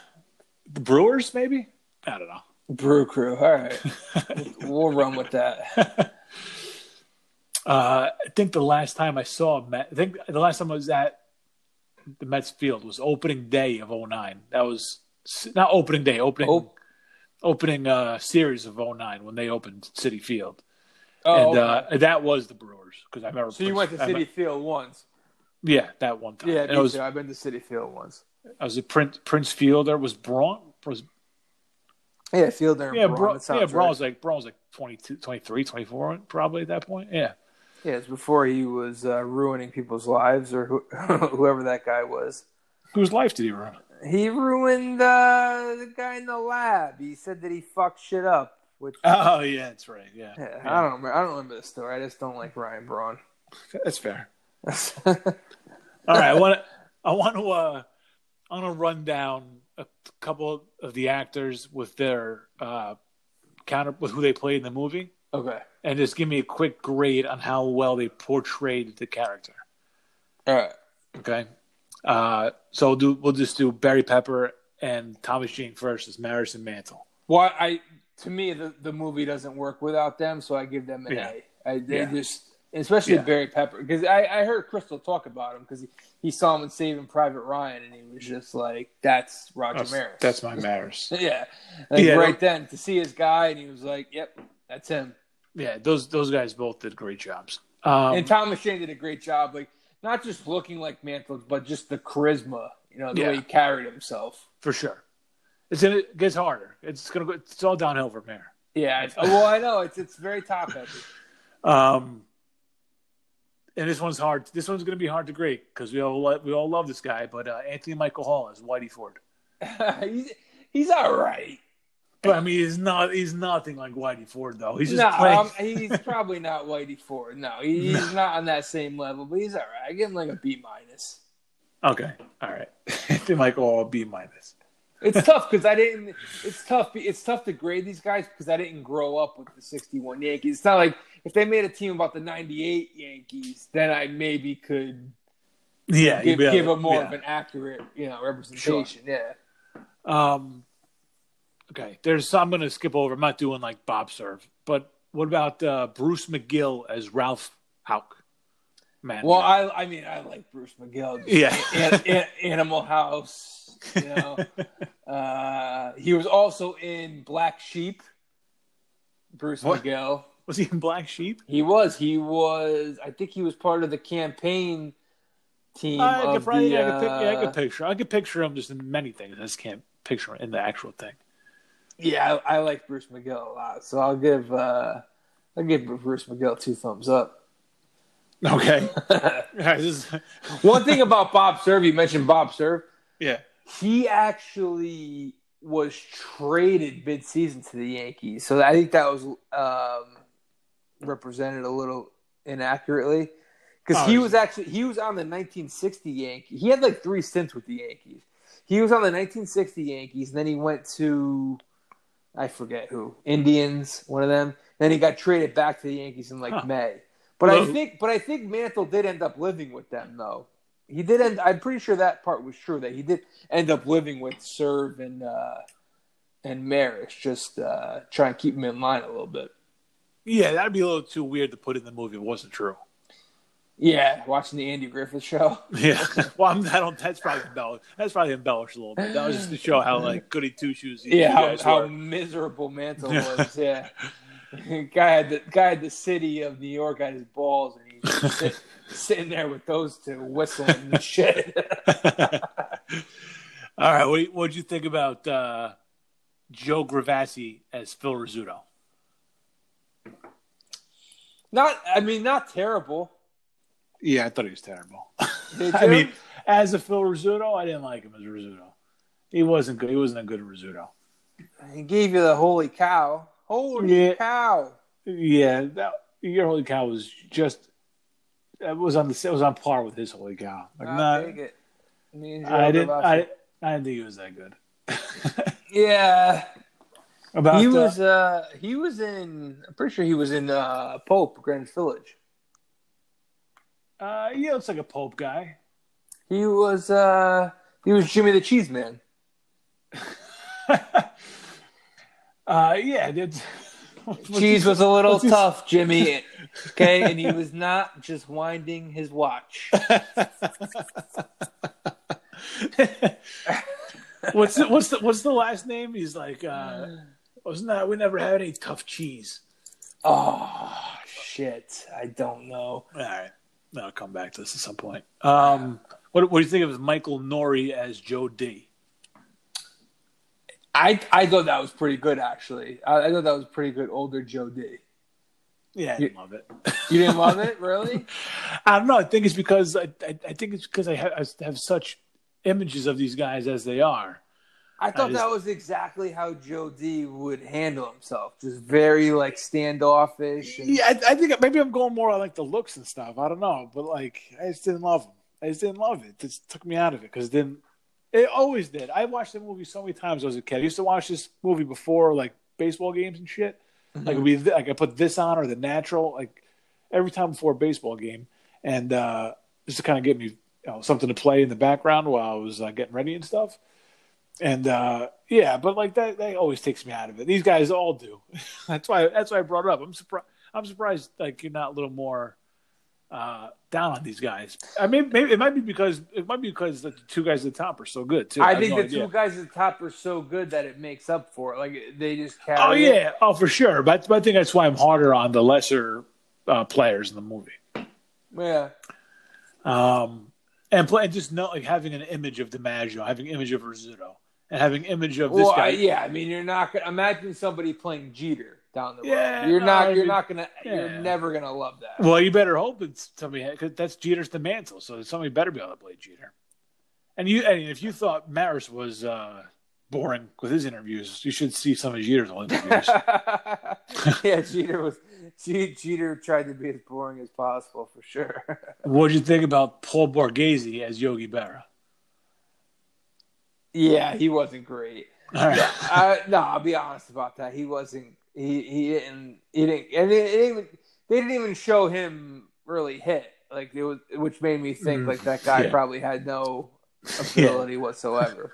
the Brewers, maybe. I don't know. Brew Crew. All right, we'll run with that. Uh, I think the last time I saw Met, I think the last time I was at the Mets field was opening day of 09. That was not opening day, opening Op- opening uh, series of 09 when they opened Citi Field. Oh, and uh, that was the Brewers because I remember. so you went to I City me- Field once? yeah, that one time. Yeah, me I was too. I've been to Citi Field once. I was at Prince Prince Field. There was Braun. Was, Yeah, Field there. yeah, Braun. Sounds yeah, Braun right. was like Braun was like 22, 23, 24 probably at that point. Yeah. Yeah, it's before he was uh, ruining people's lives or who, whoever that guy was. Whose life did he ruin? He ruined uh, the guy in the lab. He said that he fucked shit up. Which Oh yeah, that's right. Yeah, yeah, Yeah. I don't remember. I don't remember the story. I just don't like Ryan Braun. that's fair. All right, I want to. I want to. Uh, I want to run down a couple of the actors with their uh, counter with who they played in the movie, okay. and just give me a quick grade on how well they portrayed the character. All right. Okay. Uh, so we'll do. We'll just do Barry Pepper and Thomas Jane first as Maris and Mantle. Well, I to me the, the movie doesn't work without them, so I give them an Yeah. A. I, they Yeah. just, especially Yeah. Barry Pepper, because I, I heard Crystal talk about him because he, he saw him in Saving Private Ryan, and he was just like, "That's Roger That's, Maris." that's my Maris. yeah. Like Yeah. right then to see his guy, and he was like, "Yep, that's him." Yeah, those those guys both did great jobs. Um, and Tom Jane did a great job. Like not just looking like Mantle, but just the charisma. You know, the Yeah. way he carried himself. for sure. It's gonna, it gets harder. It's gonna go. It's all downhill from here. Yeah. Well, I know it's it's very top heavy. Um, and this one's hard. This one's gonna be hard to grade because we all we all love this guy. But uh, Anthony Michael Hall is Whitey Ford. he's he's all right. But I mean, he's not. He's nothing like Whitey Ford though. He's just no, um, he's probably not Whitey Ford. No, he, he's not on that same level, but he's all right. I give him like a B minus. okay, all right. Anthony Michael Hall B minus. It's tough because I didn't. It's tough. It's tough to grade these guys because I didn't grow up with the '61 Yankees. It's not like if they made a team about the '98 Yankees, then I maybe could Yeah, give, give a more yeah. of an accurate, you know, representation. Yeah. Um, okay, there's. I'm going to skip over. I'm not doing like Bob Cerv, but what about uh, Bruce McGill as Ralph Houk? Man, Well, I I mean I like Bruce McGill. Yeah. An- An- Animal House. You know, uh, he was also in Black Sheep. Bruce What? McGill. Was he in Black Sheep? He was. He was. I think he was part of the campaign team I of could probably, the. I, could pic- yeah, I uh, could picture. I could picture him just in many things. I just can't picture him in the actual thing. yeah, I, I like Bruce McGill a lot, so I'll give. Uh, I'll give Bruce McGill two thumbs up. Okay. All right, this is- One thing about Bob Cerv, you mentioned Bob Cerv. yeah. he actually was traded mid-season to the Yankees, so I think that was um, represented a little inaccurately because Oh, he was actually he was on the 1960 Yankees. He had like three stints with the Yankees. He was on the 1960 Yankees, and then he went to I forget who Indians, one of them. Then he got traded back to the Yankees in like Huh. May. But I think, but I think Mantle did end up living with them though. He did end. I'm pretty sure that part was true that he did end up living with Cerv and uh, and Maris, just uh, try and keep him in line a little bit. Yeah, that'd be a little too weird to put in the movie. It wasn't true. Yeah, watching the Andy Griffith show. Yeah. well, I'm, I don't. That's probably embellished. That's probably embellished a little bit. That was just to show how like goody two shoes. Yeah, how, how miserable Mantle was. Yeah, guy had the guy had the city of New York at his balls, and he's sit, sitting there with those two whistling and shit. All right. What what'd you think about uh, Joe Grifasi as Phil Rizzuto? Not, I mean, not terrible. Yeah, I thought he was terrible. I mean, as a Phil Rizzuto, I didn't like him as Rizzuto. He wasn't good. He wasn't a good Rizzuto. he gave you the holy cow. Holy Yeah. cow! Yeah, that your holy cow was just. It was on the. It was on par with his holy cow. Like, I'll not, take it. I didn't. I, I didn't think he was that good. Yeah, About he uh, was. Uh, he was in. I'm pretty sure he was in uh, Pope Greenwich Village. Uh, yeah, looks like a Pope guy. He was. Uh, he was Jimmy the Cheese Man. uh, yeah, did Cheese was a little what's his- tough, Jimmy. Okay, and he was not just winding his watch. what's the, what's the what's the last name? He's like, uh, wasn't that we never had any tough cheese? Oh shit! I don't know. All right, I'll come back to this at some point. Um, what what do you think of Michael Nouri as Joe D? I I thought that was pretty good actually. I, I thought that was pretty good. Older Joe D. Yeah, I didn't love it. You didn't love it, really? I don't know. I think it's because I, I, I think it's because I have, I have such images of these guys as they are. I thought I just- that was exactly how Joe D would handle himself. Just very like standoffish. And, Yeah, I, I think maybe I'm going more on like the looks and stuff. I don't know, but like I just didn't love him. I just didn't love it. It just took me out of it because then it always did. I watched the movie so many times as a kid. I used to watch this movie before like baseball games and shit. Like it'd be th- like I put this on or the natural like every time before a baseball game, and uh, just to kind of get me you know something to play in the background while I was uh, getting ready and stuff. And uh, yeah, but like that, that always takes me out of it. These guys all do. that's why. That's why I brought it up. I'm surprised. I'm surprised. Like you're not a little more uh, down on these guys. I mean, maybe it might be because it might be because the two guys at the top are so good too. I have think no the idea. two guys at the top are so good that it makes up for it. Like they just carry. Oh it. yeah, oh for sure. But, but I think that's why I'm harder on the lesser uh, players in the movie. yeah. Um, and play and just not like having an image of DiMaggio, having an image of Rizzuto, and having image of this well, guy. Yeah, I mean, you're not gonna imagine somebody playing Jeter down the road. Yeah, you're no, not. I you're not gonna. You're never gonna love that. Well, you better hope it's somebody because that's Jeter's the mantle, so somebody better be able to play Jeter. And you, and if you thought Maris was uh, boring with his interviews, you should see some of Jeter's old interviews. yeah, Jeter was. Je- Jeter tried to be as boring as possible for sure. what did you think about Paul Borghese as Yogi Berra? Yeah, he wasn't great. Right. uh, no, I'll be honest about that. He wasn't. He he didn't. He didn't. And it, it even, they didn't even show him really hit. Like it was, which made me think Mm, like that guy yeah. probably had no ability whatsoever.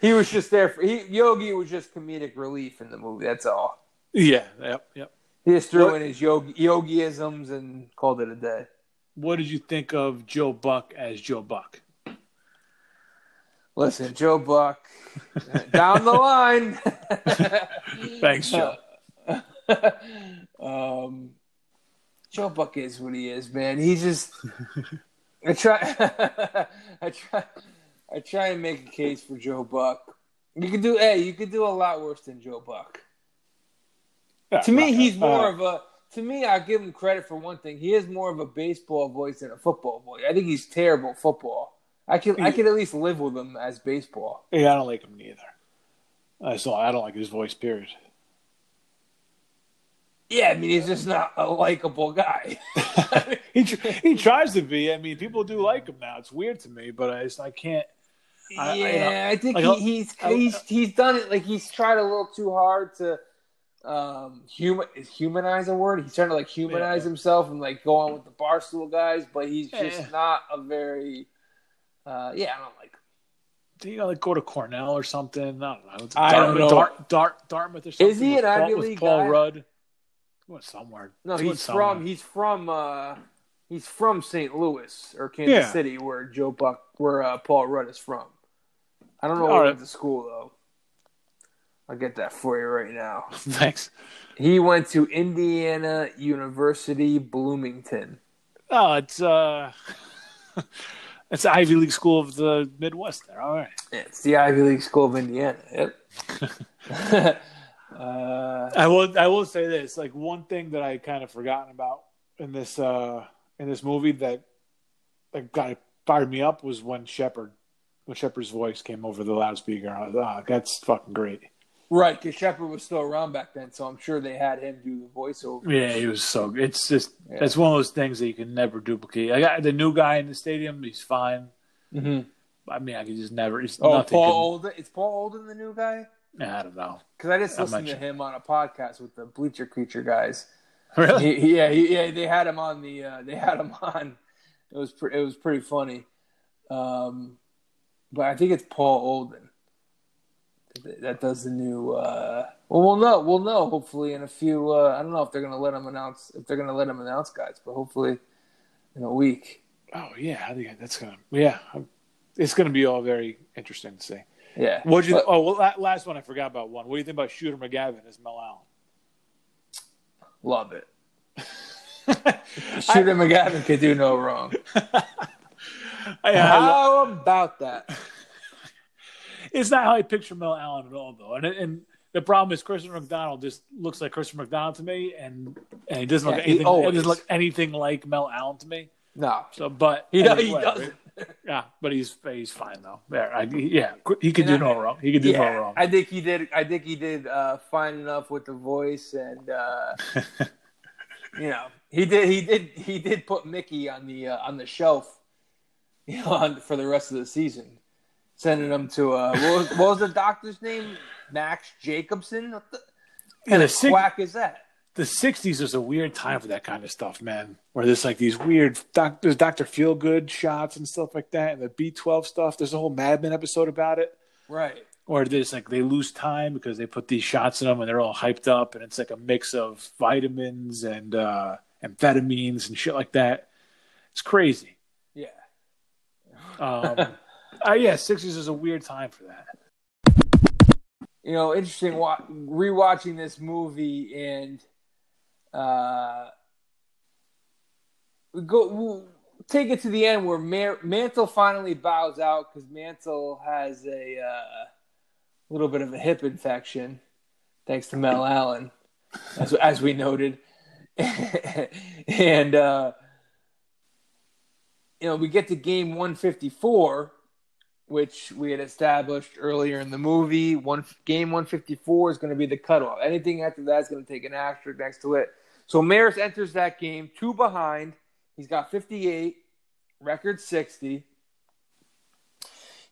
he was just there for he, Yogi was just comedic relief in the movie. That's all. Yeah, yep, yep. He just threw What- in his yogi yogiisms and called it a day. What did you think of Joe Buck as Joe Buck? Listen, Joe Buck, down the line. Thanks, Joe. um, Joe Buck is what he is, man. He's just. I try. I try. I try and make a case for Joe Buck. You could do. Hey, you could do a lot worse than Joe Buck. Yeah, To me, uh, he's more uh, of a. To me, I give him credit for one thing. He has more of a baseball voice than a football voice. I think he's terrible at football. I can. I can at least live with him as baseball. Yeah, I don't like him neither. I saw. I don't like his voice. Period. Yeah, I mean, he's just not a likable guy. he tr- he tries to be. I mean, people do like him now. It's weird to me, but I just I can't. I- I- yeah, I, think like, he, I'll- he's he's he's done it. Like he's tried a little too hard to um human is humanize a word. He's trying to like humanize Yeah. himself and like go on with the barstool guys, but he's just not a very. Uh Yeah, I don't like. Do you know, like go to Cornell or something? I don't know. It's I don't know. Dart, Dart, Dartmouth or something. Is he with an Paul, Ivy with League Paul guy? Rudd? Went somewhere. No, Went he's somewhere. from he's from uh he's from St. Louis or Kansas Yeah. City, where Joe Buck, where uh, Paul Rudd is from. I don't know All where he right. went to school though. I'll get that for you right now. Thanks. He went to Indiana University Bloomington. Oh, it's uh, it's the Ivy League school of the Midwest. There. All right. It's the Ivy League School of Indiana. Yep. uh, I will. I will say this. Like one thing that I kind of forgotten about in this uh in this movie that like kind of fired me up was when Sheppard, when Sheppard's voice came over the loudspeaker. I was, oh, that's fucking great. Right, because Sheppard was still around back then, so I'm sure they had him do the voiceover. Yeah, he was so. Good. It's just Yeah. it's one of those things that you can never duplicate. I got the new guy in the stadium. He's fine. Mm-hmm. I mean, I could just never. It's Oh, nothing. Paul can- Olden. Is Paul Olden the new guy? I don't know. Because I just listened to him on a podcast with the Bleacher Creature guys. Really? He, he- yeah, he, yeah, they had him on the. Uh, they had him on. It was pre- it was pretty funny. Um, but I think it's Paul Olden that- does the new. Uh, well, we'll know. We'll know hopefully in a few. Uh, I don't know if they're gonna let them announce if they're gonna let them announce guys, but hopefully in a week. Oh yeah, I think that's gonna. Yeah, it's gonna be all very interesting to see. Yeah. What do you? But- oh, well, la- last one I forgot about one. What do you think about Shooter McGavin as Mel Allen? Love it. Shooter McGavin could do no wrong. I, I, How about that? It's not how I picture Mel Allen at all, though. And and the problem is Christian McDonald just looks like Christian McDonald to me, and and he doesn't look Yeah, he anything. He always- doesn't look anything like Mel Allen to me. No, So, but he, anyway, he doesn't. Yeah, but he's he's fine though. There, I, yeah, he could do no wrong. He could do no wrong. I think he did. I think he did uh, fine enough with the voice, and uh, you know, he did. He did. He did put Mickey on the uh, on the shelf, you know, on, for the rest of the season, sending him to uh, what was, what was the doctor's name? Max Jacobson. What the Yeah, the sig- quack is that? the '60s was a weird time for that kind of stuff, man. Where there's like these weird doc, there's Doctor Feelgood shots and stuff like that, and the B12 stuff. There's a whole Mad Men episode about it, Right. Or there's like they lose time because they put these shots in them and they're all hyped up, and it's like a mix of vitamins and uh, amphetamines and shit like that. It's crazy. Yeah. Um, uh, yeah, '60s is a weird time for that. you know, interesting wa- rewatching this movie and uh, we go. we- take it to the end where Mantle finally bows out because Mantle has a uh, little bit of a hip infection, thanks to Mel Allen, as as we noted, and uh, you know we get to game one fifty four. Which we had established earlier in the movie. One game 154 is going to be the cutoff. Anything after that is going to take an asterisk next to it. So Maris enters that game two behind. He's got 58, record 60.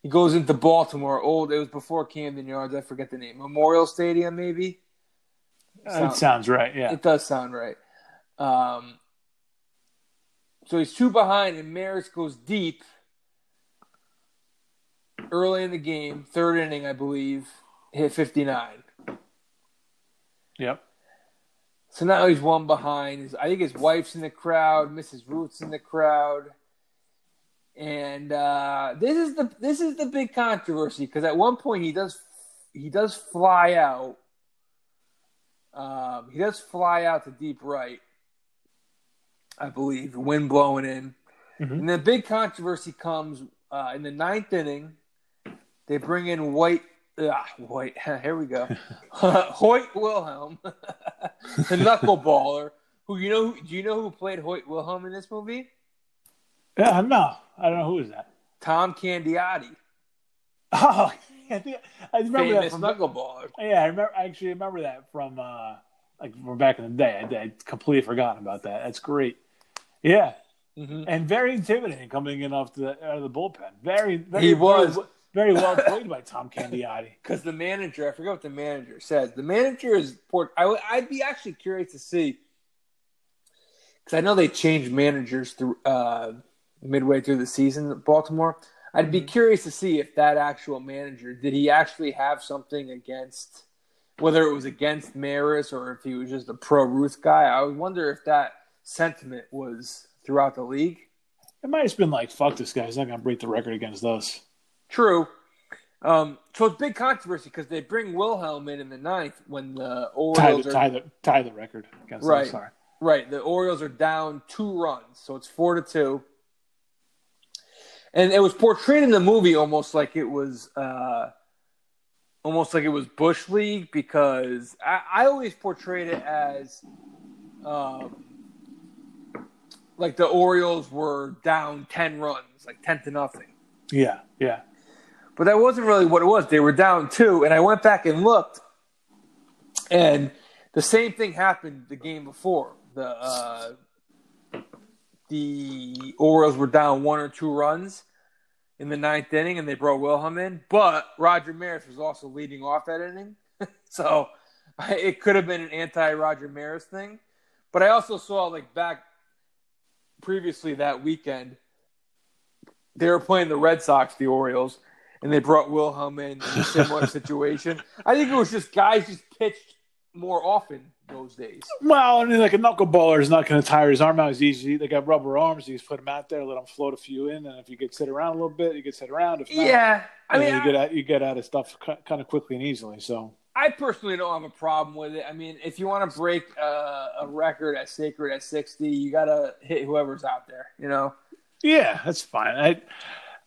He goes into Baltimore. Old, it was before Camden Yards. I forget the name. Memorial Stadium, maybe. It sounds right. Yeah, It does sound right. Um, so he's two behind, and Maris goes deep early in the game, third inning, I believe, hit 59. yep. So now he's one behind. I think his wife's in the crowd, Mrs. Ruth's in the crowd, and uh, this is the this is the big controversy because at one point he does he does fly out. Um, he does fly out to deep right, I believe, wind blowing in, Mhm. and the big controversy comes uh, in the ninth inning. They bring in Hoyt. Ah, Hoyt. Here we go. Hoyt Wilhelm, the knuckleballer. Who you know? Do you know who played Hoyt Wilhelm in this movie? Yeah, no, I don't know who is that. Tom Candiotti, Oh, I, think, I remember that from. knuckleballer. Yeah, I remember. I actually remember that from uh, like from back in the day. I, I completely forgotten about that. That's great. Yeah, hmm and very intimidating coming in off the out of the bullpen. Very, very He was. very, very well played by Tom Candiotti. Because the manager, I forget what the manager says. The manager is port. I would, I'd be actually curious to see because I know they changed managers through uh, midway through the season at Baltimore. I'd be curious to see if that actual manager did he actually have something against whether it was against Maris or if he was just a pro Ruth guy. I would wonder if that sentiment was throughout the league. It might have been like, "Fuck this guy. He's not going to break the record against us." True. Um, so it's big controversy because they bring Wilhelm in in the ninth when the Tie Orioles the, are tie the tie the record Right. Right. The Orioles are down two runs, so it's four to two. And it was portrayed in the movie almost like it was uh almost like it was Bush League because I, I always portrayed it as um like the Orioles were down ten runs, like ten to nothing. Yeah, yeah. But that wasn't really what it was. They were down two, and I went back and looked, and the same thing happened the game before. The uh, the Orioles were down one or two runs in the ninth inning, and they brought Wilhelm in. But Roger Maris was also leading off that inning, so it could have been an anti-Roger Maris thing. But I also saw like back previously that weekend, they were playing the Red Sox, the Orioles, and they brought Wilhelm in in a similar situation. I think it was just guys just pitched more often those days. Well, I mean, like a knuckleballer is not going to tire his arm out as easy. They got rubber arms. You just put them out there, let them float a few in, and if you get sit around a little bit, you get sit around. If not, Yeah, I you mean, you I, get out, you get out of stuff kind of quickly and easily. So I personally don't have a problem with it. I mean, if you want to break uh, a record at sacred at sixty, you got to hit whoever's out there. You know. yeah, that's fine. I,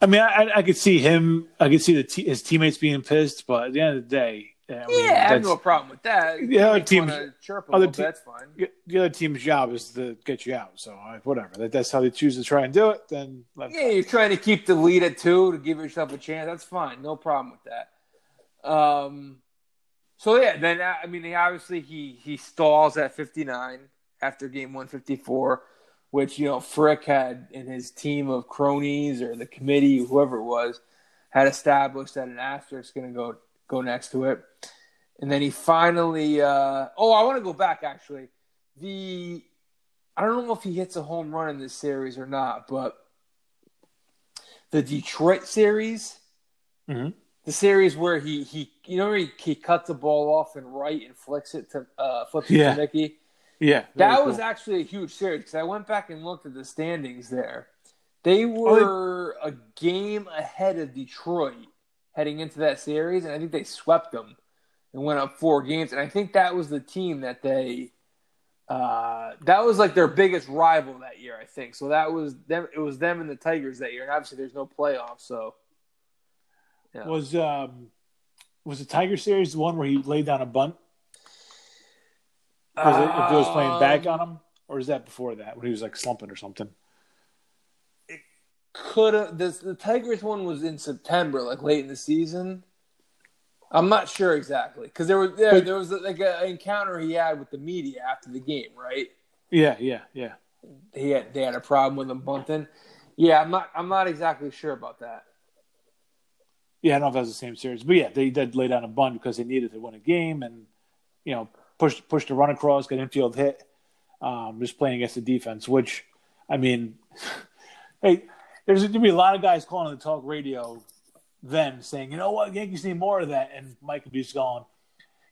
I mean, I, I could see him. I could see the te- his teammates being pissed, but at the end of the day, I mean, Yeah, I have no problem with that. Yeah, other teams- chirp other te- that's fine. the other team's job is to get you out. So uh, whatever. That, that's how they choose to try and do it. Then Yeah, you're trying to keep the lead at two to give yourself a chance. That's fine. No problem with that. Um, so yeah, then uh, I mean, he obviously he he stalls at 59 after game 154, which you know Frick had in his team of cronies or the committee, whoever it was, had established that an asterisk going to go go next to it, and then he finally. Uh, oh, I want to go back actually. The I don't know if he hits a home run in this series or not, but the Detroit series, Mhm. the series where he he you know where he, he cuts the ball off and right and flicks it to uh, flips it Yeah. to Mickey. Yeah. That very was cool. actually a huge series because I went back and looked at the standings there. They Oh, were a game ahead of Detroit heading into that series, and I think they swept them and went up four games. And I think that was the team that they Uh, that was like their biggest rival that year, I think. So that was them. It was them and the Tigers that year, and obviously there's no playoffs. So yeah. was um, was the Tiger series the one where he laid down a bunt? Was it, if he was playing back on um, him, or is that before that when he was like slumping or something? It could have. The, the Tigers one was in September, like late in the season. I'm not sure exactly because there was there, but, there was like an encounter he had with the media after the game, right? Yeah, yeah, yeah. He had they had a problem with him bunting. Yeah, I'm not I'm not exactly sure about that. Yeah, I don't know if that was the same series, but yeah, they did lay down a bunt because they needed to win a game and you know push push the run across, get infield hit, um, just playing against the defense. Which, I mean, hey, there's going to be a lot of guys calling on the talk radio then saying, you know what, Yankees need more of that. And Mike would be just going,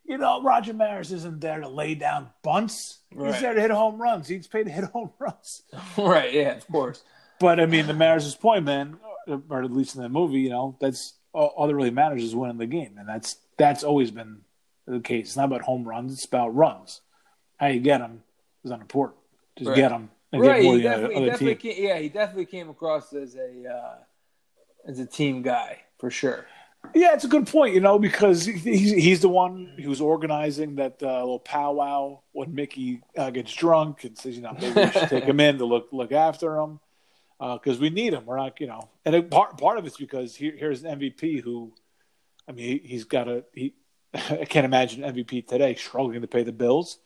you know, Roger Maris isn't there to lay down bunts. Right. He's there to hit home runs. He's paid to hit home runs. right, yeah, of course. But I mean, the Maris's point, man, or at least in the movie, you know, that's all that really matters is winning the game, and that's that's always been the case. It's not about home runs; it's about runs. How you get them is unimportant. Just right. get them. And right, get more he definitely, other, definitely came, yeah, he definitely came across as a uh, as a team guy for sure. Yeah, it's a good point, you know, because he's he's the one who's organizing that uh, little powwow when Mickey uh, gets drunk and says, you know, maybe we should take him in to look look after him because uh, we need him. We're not, you know, and it, part part of it's because here, here's an MVP who, I mean, he, has got a he. I can't imagine MVP today struggling to pay the bills.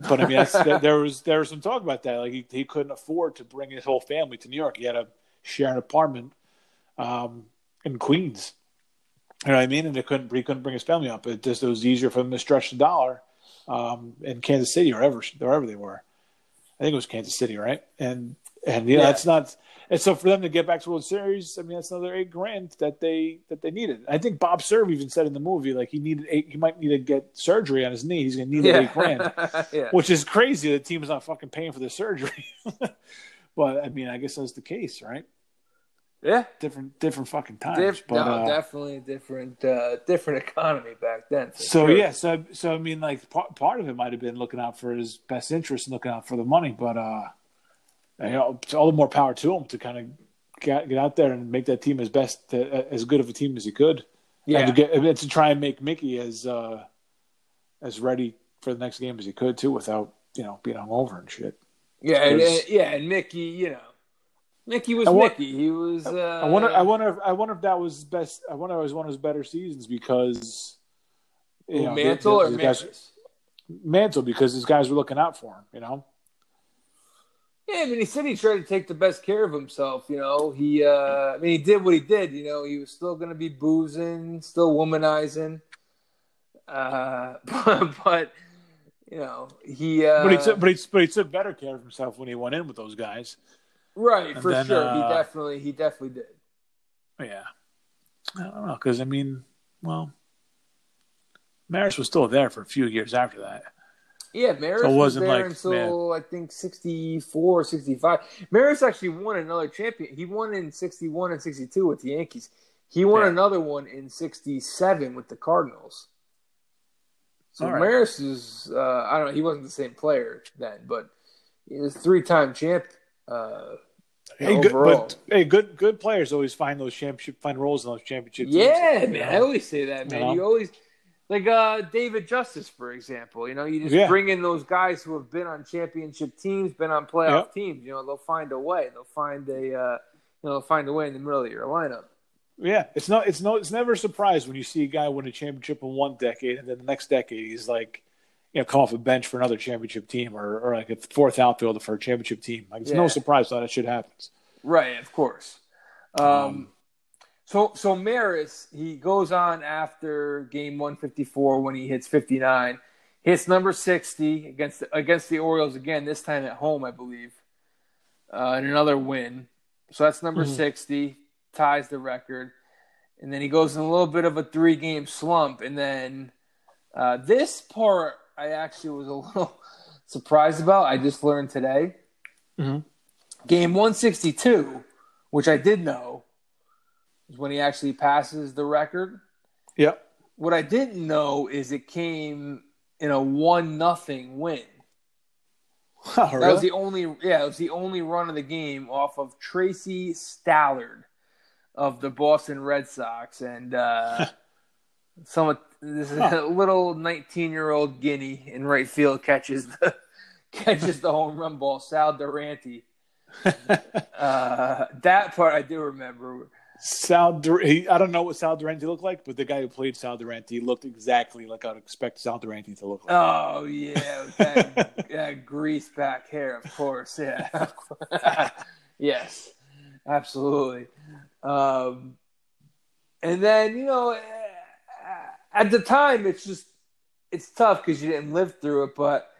But I mean, there was there was some talk about that. Like he, he couldn't afford to bring his whole family to New York. He had to share an apartment. Um, in Queens. You know what I mean? And they couldn't he couldn't bring his family up. It just it was easier for him to stretch the dollar um, in Kansas City or wherever wherever they were. I think it was Kansas City, right? And and you know, yeah, that's not. And so for them to get back to World Series, I mean, that's another eight grand that they that they needed. I think Bob Cerv even said in the movie like he needed eight. He might need to get surgery on his knee. He's going to need yeah. eight grand, yeah. which is crazy. The team is not fucking paying for the surgery. but I mean, I guess that's the case, right? Yeah, different different fucking times. Dif- but, no, uh, definitely a different uh, different economy back then. So sure. yeah, so so I mean, like part part of it might have been looking out for his best interest and looking out for the money, but uh, you know, all the more power to him to kind of get get out there and make that team as best to, uh, as good of a team as he could. Yeah, and to get to try and make Mickey as uh, as ready for the next game as he could too, without you know being hungover and shit. Yeah, and, and, yeah, and Mickey, you know Mickey was want, Mickey. He was. Uh, I wonder. I wonder. If, I wonder if that was best. I wonder if it was one of his better seasons because. You know, Mantle the, the, or guys, Mantle because his guys were looking out for him. You know. Yeah, I mean, he said he tried to take the best care of himself. You know, he. Uh, I mean, he did what he did. You know, he was still going to be boozing, still womanizing. Uh, but, but you know, he. Uh, but he took, but he, but he took better care of himself when he went in with those guys. Right, and for then, sure. Uh, he definitely he definitely did. Yeah. I don't know because I mean, well, Maris was still there for a few years after that. Yeah, Maris so was there like, until man. I think 64 or 65. Maris actually won another champion. He won in 61 and 62 with the Yankees. He won yeah. another one in 67 with the Cardinals. So right. Maris is, uh, I don't know, he wasn't the same player then, but he was three time champ uh, hey, good, but hey, good good players always find those championship find roles in those championship. Yeah, teams, man, know? I always say that, man. You, know? you always like uh, David Justice, for example. You know, you just yeah. bring in those guys who have been on championship teams, been on playoff yep. teams. You know, they'll find a way. They'll find a uh, you know, they'll find a way in the middle of your lineup. Yeah, it's not. It's no. It's never a surprise when you see a guy win a championship in one decade, and then the next decade he's like you know, come off a bench for another championship team or, or like a fourth outfielder for a championship team. Like, it's yeah. no surprise that that shit happens. Right, of course. Um, um, so, so Maris, he goes on after game 154 when he hits 59, hits number 60 against the, against the Orioles again, this time at home, I believe, uh, and another win. So that's number mm-hmm. 60, ties the record. And then he goes in a little bit of a three game slump. And then uh, this part I actually was a little surprised about. I just learned today. Mm-hmm. Game 162, which I did know, is when he actually passes the record. Yep. What I didn't know is it came in a one nothing win. Oh, really? That was the only yeah, it was the only run of the game off of Tracy Stallard of the Boston Red Sox and uh some this Huh. A little 19-year-old guinea in right field catches the catches the home run ball Sal Durante. Uh that part I do remember. Sal, Dur- he, I don't know what Sal Durante looked like, but the guy who played Sal Durante looked exactly like I'd expect Sal Durante to look like. Oh yeah, that, that grease back hair, of course. Yeah, yes, absolutely. Um, and then you know, at the time, it's just it's tough because you didn't live through it, but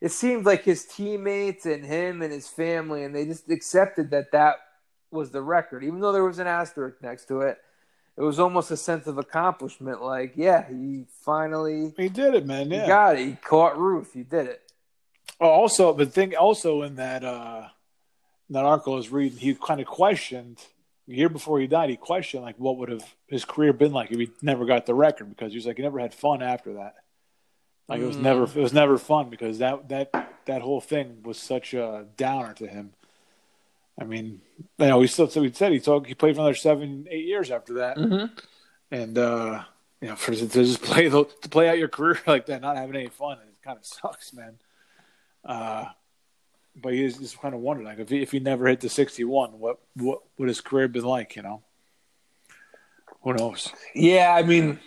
it seemed like his teammates and him and his family, and they just accepted that that was the record, even though there was an asterisk next to it. It was almost a sense of accomplishment. Like, yeah, he finally he did it, man. Yeah. got it. He caught Ruth. He did it. Oh, also, the thing also in that uh, in that article I was reading, he kind of questioned a year before he died. He questioned like what would have his career been like if he never got the record because he was like he never had fun after that. Like it was Mm. never it was never fun because that that that whole thing was such a downer to him. I mean, you know, he still so he said he talked he played for another seven eight years after that, Mm-hmm. and uh, you know for to just play the, to play out your career like that, not having any fun, it kind of sucks, man. Uh, but you just, just kind of wonder, like, if he, if he never hit the sixty-one, what what would his career been like? You know, who knows? Yeah, I mean,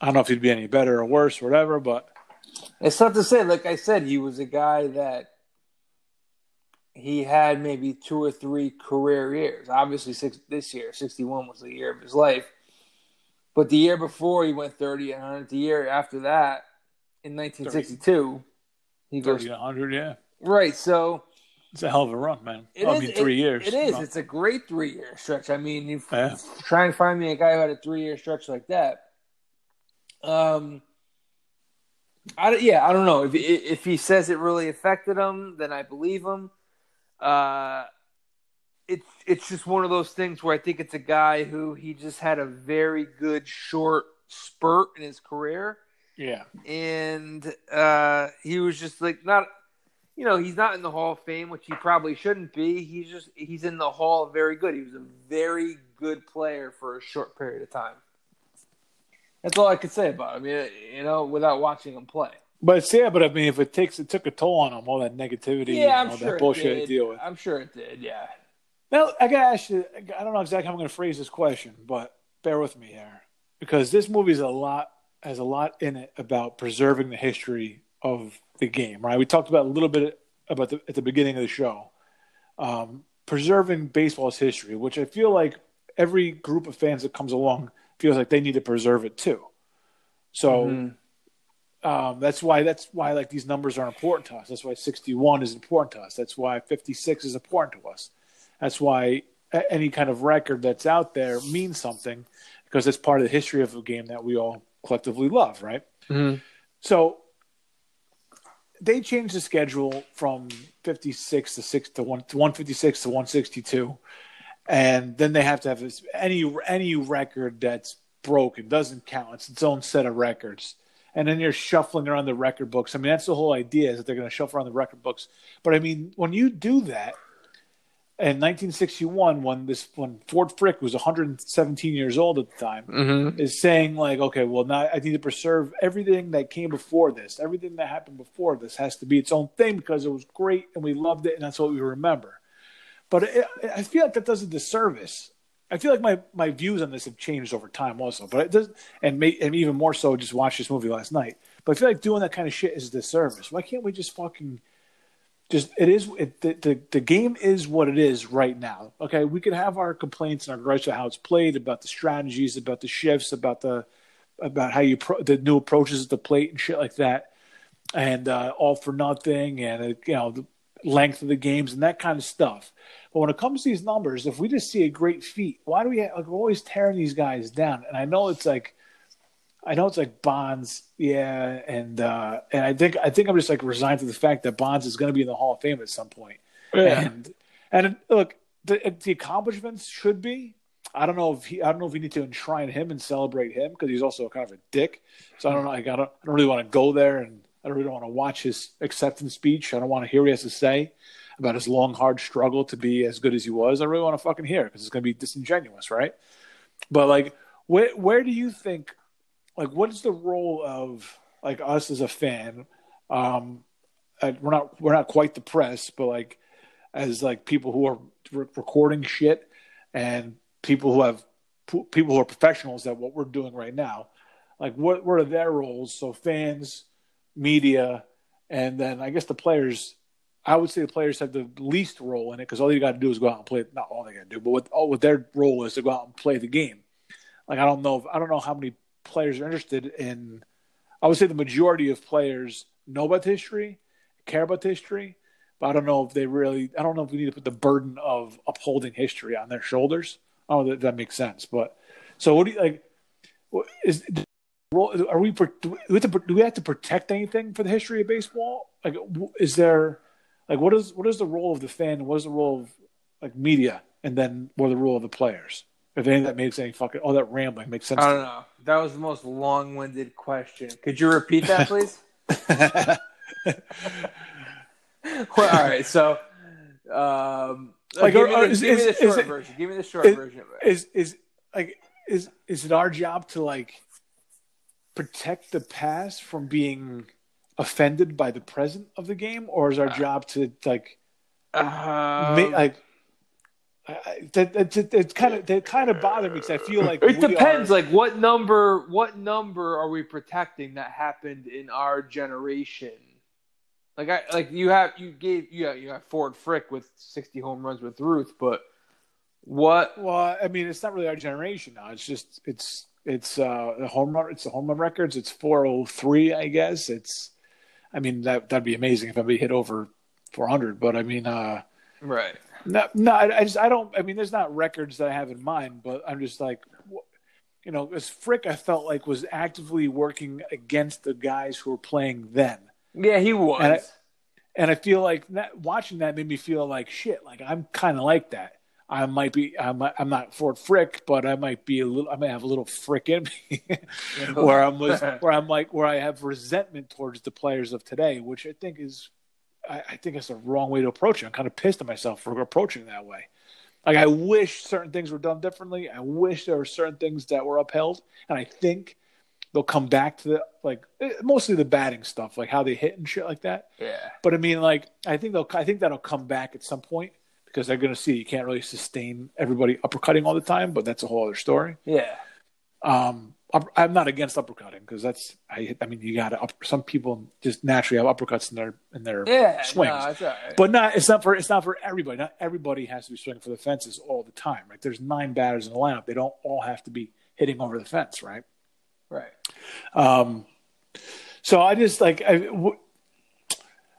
I don't know if he'd be any better or worse or whatever, but it's tough to say. Like I said, he was a guy that he had maybe two or three career years. Obviously, six this year, sixty-one was the year of his life. But the year before, he went thirty and hundred. The year after that, in nineteen sixty-two, he goes thirty hundred, yeah, right. So it's a hell of a run, man. It Well, I is- mean, three it- years. It is. No. It's a great three year stretch. I mean, you Yeah. try and find me a guy who had a three year stretch like that. Um, I yeah, I don't know if if he says it really affected him, then I believe him. Uh, it's it's just one of those things where I think it's a guy who he just had a very good short spurt in his career yeah, and uh, he was just like not, you know, he's not in the Hall of Fame, which he probably shouldn't be. He's just he's in the Hall of very good. He was a very good player for a short period of time. That's all I could say about him. You know, without watching him play. But it's yeah, but I mean, if it takes it took a toll on him, all that negativity, Yeah, I'm all sure that it bullshit did. to deal with. I'm sure it did. Yeah. Now, I gotta ask you. I don't know exactly how I'm going to phrase this question, but bear with me here because this movie is a lot has a lot in it about preserving the history of the game. Right? We talked about a little bit about the, at the beginning of the show, um, preserving baseball's history, which I feel like every group of fans that comes along feels like they need to preserve it too. So. Mhm. Um, that's why that's why like these numbers are important to us. That's why 61 is important to us. That's why 56 is important to us. That's why any kind of record that's out there means something because it's part of the history of a game that we all collectively love, right? Mhm. So they changed the schedule from 56 to 6 to 1 to 156 to 162 and then they have to have this, any any record that's broken doesn't count it's its own set of records and then you're shuffling around the record books i mean that's the whole idea is that they're going to shuffle around the record books but i mean when you do that in 1961 when this when ford frick was 117 years old at the time Mhm. is saying like, okay, well now I need to preserve everything that came before this. Everything that happened before this has to be its own thing because it was great and we loved it and that's what we remember. But it, I feel like that does a disservice. I feel like my, my views on this have changed over time also, but it does, and, may, and even more so, just watched this movie last night. But I feel like doing that kind of shit is a disservice. Why can't we just fucking just it is it, the, the the game is what it is right now. Okay, we could have our complaints and our gripes about how it's played, about the strategies, about the shifts, about the about how you pro, the new approaches at the plate and shit like that, and uh, all for nothing, and uh, you know the length of the games and that kind of stuff. But when it comes to these numbers, if we just see a great feat, why do we have, like we're always tearing these guys down? And I know it's like I know it's like Bonds, yeah, and uh, and I think I think I'm just like resigned to the fact that Bonds is going to be in the Hall of Fame at some point. Yeah. And and look, the the accomplishments should be. I don't know if he. I don't know if we need to enshrine him and celebrate him because he's also kind of a dick. So I don't know. Like, I don't. I don't really want to go there, and I really don't want to watch his acceptance speech. I don't want to hear what he has to say about his long, hard struggle to be as good as he was. I really want to fucking hear because it's going to be disingenuous, right? But like, where where do you think, like, what is the role of like us as a fan? Um, we're not we're not quite the press, but like as like people who are re- recording shit and people who have people who are professionals at what we're doing right now. Like, what what are their roles? So fans, media, and then I guess the players. I would say the players have the least role in it because all you got to do is go out and play. Not all they got to do, but what all what their role is to go out and play the game. Like I don't know, if, I don't know how many players are interested in. I would say the majority of players know about history, care about history, but I don't know if they really. I don't know if we need to put the burden of upholding history on their shoulders. I don't Oh, that, that makes sense. But so, what do you like? Is are we do we, have to, do we have to protect anything for the history of baseball? Like, is there like what is what is the role of the fan? What is the role of like media? And then what are the role of the players? If any that makes any fucking all that rambling makes sense. I don't know. That was the most long-winded question. Could you repeat that, please? well, all right. So, um, like, give, me the, is, give is, me the short version. Give me the short version. Is is like is is it our job to like protect the past from being offended by the present of the game, or is our uh, job to like uh, make, like that, that, that, that kind of that kind of bothered me because I feel like it depends. Are... Like what number, what number are we protecting that happened in our generation? Like I like you have you gave you have, you have Ford Frick with sixty home runs with Ruth, but what? Well, I mean, it's not really our generation now. It's just it's it's uh the home run. It's the home run records. It's four oh three, I guess. It's, I mean that that'd be amazing if anybody hit over four hundred. But I mean, uh, right? No, no. I, I just I don't. I mean, there's not records that I have in mind, but I'm just like, you know, as Frick, I felt like was actively working against the guys who were playing then. Yeah, he was. And I, and I feel like that, watching that made me feel like shit. Like I'm kind of like that. I might be. I'm, I'm not Ford Frick, but I might be a little. I might have a little Frick in me, where I'm where I'm like where I have resentment towards the players of today, which I think is, I, I think it's the wrong way to approach it. I'm kind of pissed at myself for approaching that way. Like I wish certain things were done differently. I wish there were certain things that were upheld, and I think they'll come back to the like eh, mostly the batting stuff, like how they hit and shit like that. Yeah. But I mean, like I think they'll I think that'll come back at some point because they're going to see you can't really sustain everybody uppercutting all the time, but that's a whole other story. Yeah. Um, I'm not against uppercutting because that's I. I mean, you got to. Some people just naturally have uppercuts in their in their yeah, swings, no, right. but not. It's not for. It's not for everybody. Not everybody has to be swinging for the fences all the time. Right? There's nine batters in the lineup. They don't all have to be hitting over the fence. Right. Right. Um, so I just like I,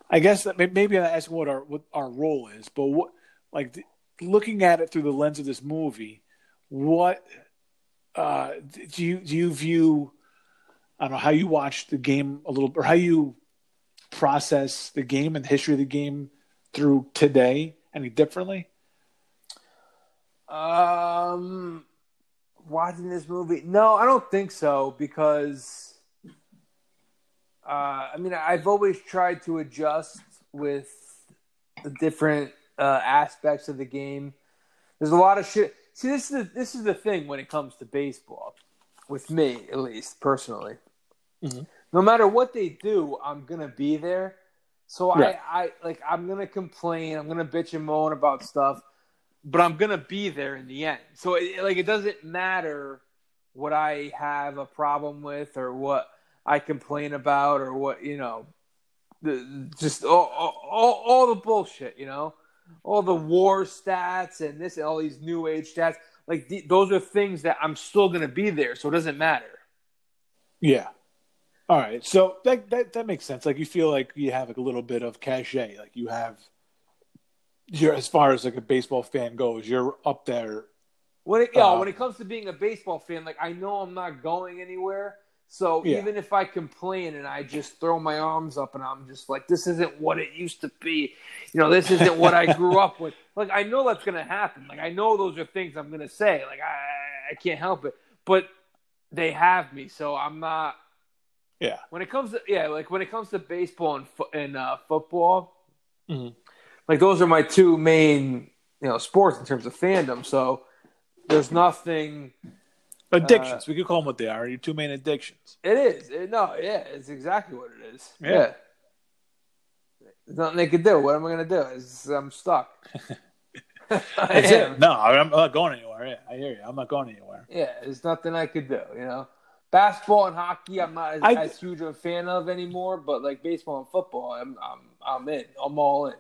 I guess that maybe I ask what our what our role is, but what like looking at it through the lens of this movie, what uh, do you do you view? I don't know how you watch the game a little, or how you process the game and the history of the game through today any differently? Um, watching this movie? No, I don't think so because uh, I mean I've always tried to adjust with the different uh, aspects of the game. There's a lot of shit. See, this is the, this is the thing when it comes to baseball, with me at least personally. Mm-hmm. No matter what they do, I'm gonna be there. So I, I like I'm gonna complain. I'm gonna bitch and moan about stuff but I'm gonna be there in the end. So it, like it doesn't matter what I have a problem with or what I complain about or what you know, the, just all, all, all the bullshit, you know, all the war stats and this all these new age stats. Like the, those are things that I'm still gonna be there, so it doesn't matter. Yeah. All right. So that that that makes sense. Like you feel like you have like a little bit of cachet. Like you have you're as far as like a baseball fan goes, you're up there. When it, yeah, uh, when it comes to being a baseball fan, like I know I'm not going anywhere. So yeah. even if I complain and I just throw my arms up and I'm just like, this isn't what it used to be, you know, this isn't what I grew up with. Like I know that's gonna happen. Like I know those are things I'm gonna say. Like I, I can't help it. But they have me, so I'm not. Yeah. When it comes to yeah, like when it comes to baseball and fo- and uh, football, Mhm. like those are my two main you know sports in terms of fandom. So there's nothing. Addictions. Uh, we could call them what they are. Your two main addictions. It is. It, no, yeah, it's exactly what it is. Yeah. Yeah. There's nothing they could do. What am I going to do? It's, I'm stuck. That's it. No, I'm not going anywhere. Yeah, I hear you. I'm not going anywhere. Yeah, there's nothing I could do. You know, basketball and hockey, I'm not as, I- as huge of a fan of anymore. But like baseball and football, I'm I'm I'm in. I'm all in.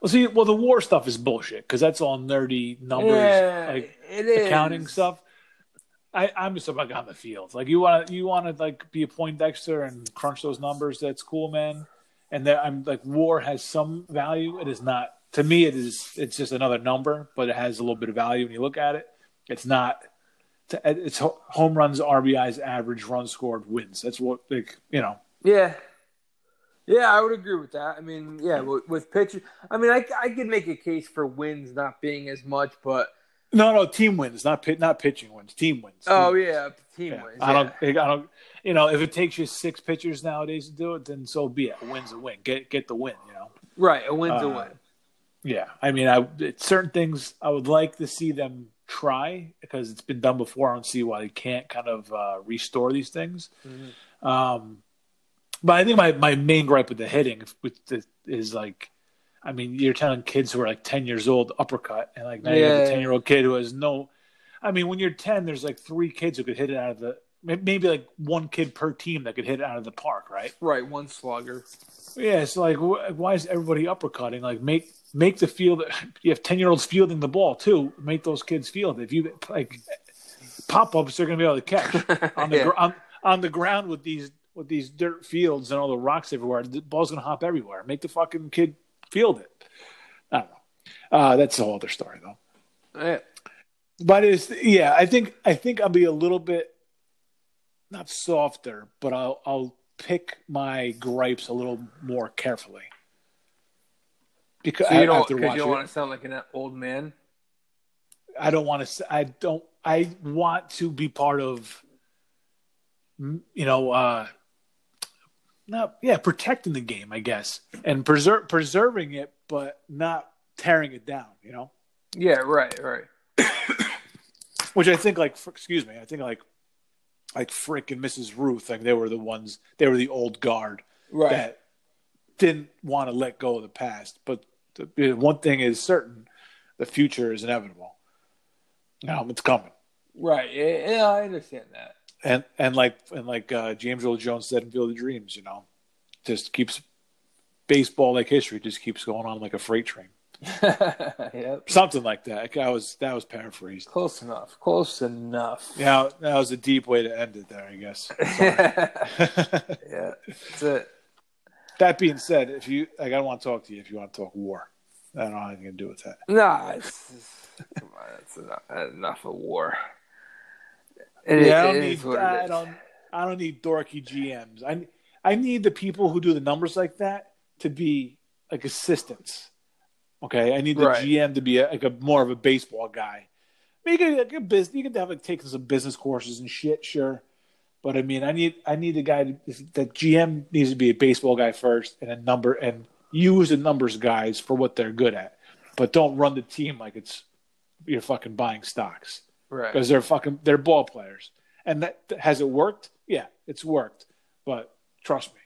Well, see, well, the war stuff is bullshit because that's all nerdy numbers, yeah, like it is accounting stuff. I, I'm just about on the field. Like you want to, you want to like be a Poindexter and crunch those numbers. That's cool, man. And that I'm like, WAR has some value. It is not to me. It is. It's just another number, but it has a little bit of value when you look at it. It's not. It's home runs, RBIs, average runs scored, wins. That's what like you know. Yeah. Yeah, I would agree with that. I mean, yeah, with, with pitchers, I mean, I, I could make a case for wins not being as much, but No, no, team wins, not pit, not pitching wins. Team wins. oh Team yeah, team Yeah. wins. I don't. yeah. I don't. You know, if it takes you six pitchers nowadays to do it, then so be it. A win's a win. Get get the win. You know. right. A win's a Uh, win. Yeah. I mean, I it's certain things I would like to see them try because it's been done before. I don't see why they can't kind of uh, restore these things. Mhm. Um, but I think my my main gripe with the hitting with the, is like. I mean, you're telling kids who are like 10 years old uppercut, and like now you have a 10 year old kid who has no. I mean, when you're 10, there's like three kids who could hit it out of the. Maybe like one kid per team that could hit it out of the park, right? Right, one slugger. Yeah, it's like wh- why is everybody uppercutting? Like make make the field. You have 10 year olds fielding the ball too. Make those kids field. If you like pop ups, they're gonna be able to catch on the Yeah. gr- on, on the ground with these with these dirt fields and all the rocks everywhere. The ball's gonna hop everywhere. Make the fucking kid field it. I don't know. Uh, that's a whole other story though. Yeah. But it's yeah, I think I think I'll be a little bit not softer, but I'll I'll pick my gripes a little more carefully. Because So you I, don't, cause you don't want to sound like an old man. I don't want to. I don't. I want to be part of. You know, uh not yeah, protecting the game, I guess, and preserve preserving it, but not tearing it down. You know, Yeah, right, right. which I think, like, fr- excuse me, I think like, like Frick and Mrs. Ruth, like they were the ones, they were the old guard Right. that didn't want to let go of the past. But the, the one thing is certain: the future is inevitable. Now it's coming. Right. Yeah, I understand that. And and like and like uh, James Earl Jones said in Field of Dreams, you know, just keeps baseball like history just keeps going on like a freight train, yep. something like that. That was that was paraphrased. Close enough. Close enough. Yeah, that was a deep way to end it there, I guess. yeah. That's it. that being said, if you like, I don't want to talk to you if you want to talk WAR. I don't have anything to do with that. Nah, it's, come on, it's enough, enough of WAR. It, yeah, I don't need. I don't. I don't need dorky GMs. I I need the people who do the numbers like that to be like assistants. Okay, I need the Right. GM to be a, like a more of a baseball guy. I mean, you could, like a business, you could have like taken some business courses and shit, sure. But I mean, I need I need a guy to, that GM needs to be a baseball guy first, and a number and use the numbers guys for what they're good at, but don't run the team like it's you're fucking buying stocks Right. because they're fucking they're ball players. And that has it worked? Yeah, it's worked. But trust me,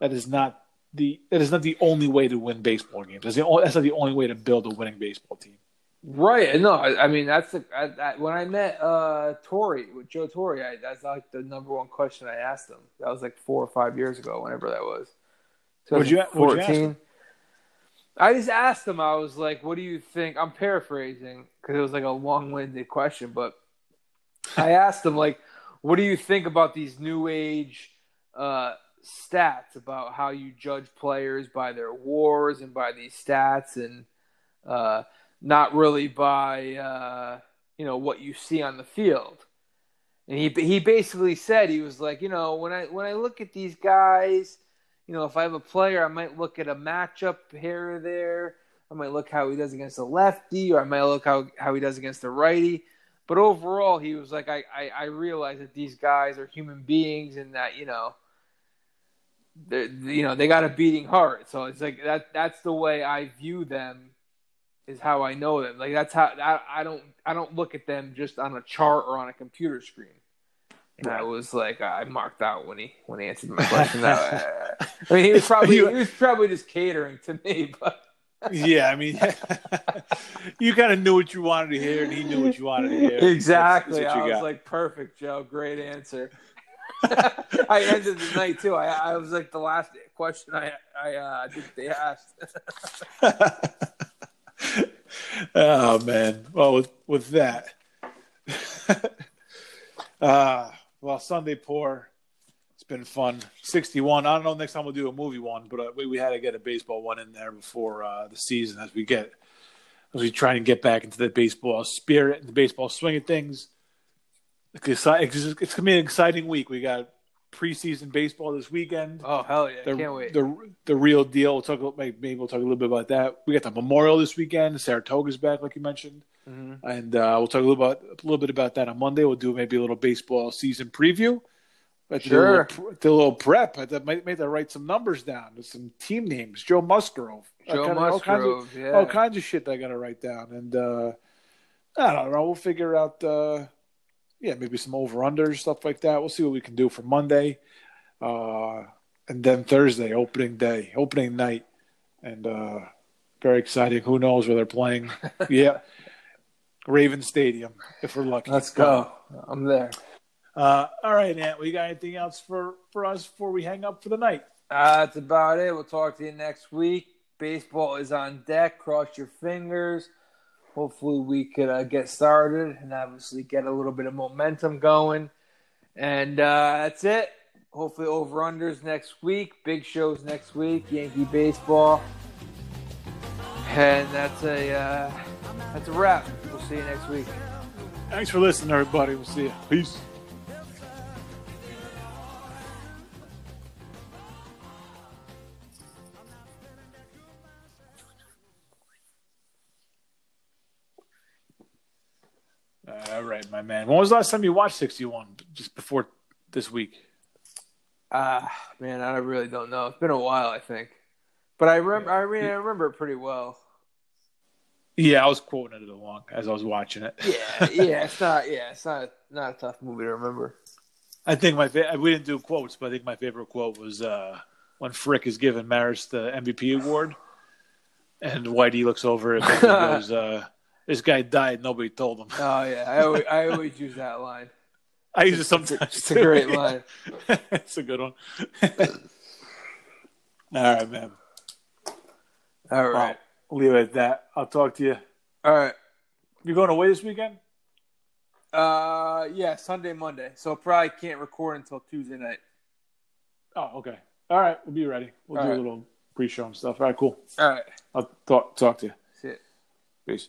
that is not the that is not the only way to win baseball games. That's, the only, that's not the only way to build a winning baseball team. Right. No, I, I mean that's the I, I, when I met uh Torre with Joe Torre. I, that's like the number one question I asked him. That was like four or five years ago, whenever that was. You- what'd you ask him? I just asked him. I was like, "What do you think?" I'm paraphrasing because it was like a long-winded question, but I asked him like, "What do you think about these new age uh, stats about how you judge players by their WARs and by these stats and uh, not really by uh, you know what you see on the field?" And he he basically said he was like, you know, when I when I look at these guys, you know, if I have a player, I might look at a matchup here or there. I might look how he does against the lefty, or I might look how, how he does against the righty. But overall, he was like, I, I, I realize that these guys are human beings and that, you know, they you know they got a beating heart. So it's like that. That's the way I view them. Is how I know them. Like that's how I, I don't I don't look at them just on a chart or on a computer screen. And I was like, I marked out when he when he answered my question. that, uh, I mean, he was probably he was probably just catering to me, but yeah, I mean, you kind of knew what you wanted to hear, and he knew what you wanted to hear. Exactly. That's, that's I was got. like, perfect, Joe. Great answer. I ended the night too. I, I was like the last question I I uh, think they asked. oh man! Well, with with that, uh, well, Sunday poor. It's been fun. Sixty-one. I don't know. Next time we'll do a movie one, but uh, we we had to get a baseball one in there before uh, the season as we get as we try and get back into the baseball spirit and the baseball swing of things. It's, it's gonna be an exciting week. We got preseason baseball this weekend. Oh hell yeah! The, Can't wait. The the real deal. We'll talk about maybe we'll talk a little bit about that. We got the Memorial this weekend. Saratoga's back, like you mentioned, mm-hmm. and uh, we'll talk a little about a little bit about that on Monday. We'll do maybe a little baseball season preview. Sure. Do a little, do a little prep. I might make to write some numbers down. Some team names. Joe Musgrove. Joe Musgrove. All kinds of, yeah. all kinds of shit I got to write down, and uh, I don't know. We'll figure out. Uh, yeah, maybe some over unders, stuff like that. We'll see what we can do for Monday. Uh, and then Thursday, opening day, opening night. And uh, very exciting. Who knows where they're playing? yeah. Raven Stadium, if we're lucky. Let's go. I'm there. Uh, all right, Ant. We got anything else for, for us before we hang up for the night? Uh, that's about it. We'll talk to you next week. Baseball is on deck. Cross your fingers hopefully we could uh, get started and obviously get a little bit of momentum going. And uh, that's it. Hopefully over unders next week. Big shows next week. Yankee baseball. And that's a uh, that's a wrap. See you next week. Thanks for listening, everybody. We'll see you. Peace. All right, my man. When was the last time you watched 61? Just before this week? Ah, uh, man, I really don't know. It's been a while, I think. But I remember, I mean, I remember it pretty well. Yeah, I was quoting it along as I was watching it. yeah, yeah, it's not, yeah, it's not, not a tough movie to remember. I think my fa- we didn't do quotes, but I think my favorite quote was uh, when Frick is giving Maris the MVP award, and Whitey looks over and goes, uh, this guy died. Nobody told him. Oh yeah, I always, I always use that line. I use it sometimes. It's a great line. it's a good one. All right, man. All right. I'll leave it at that. I'll talk to you. All right. You're going away this weekend? Uh, yeah, Sunday, Monday. So I probably can't record until Tuesday night. Oh, okay. All right, we'll be ready. We'll All do right. a little pre-show and stuff. All right, cool. All right. I'll talk talk to you. See it. Peace.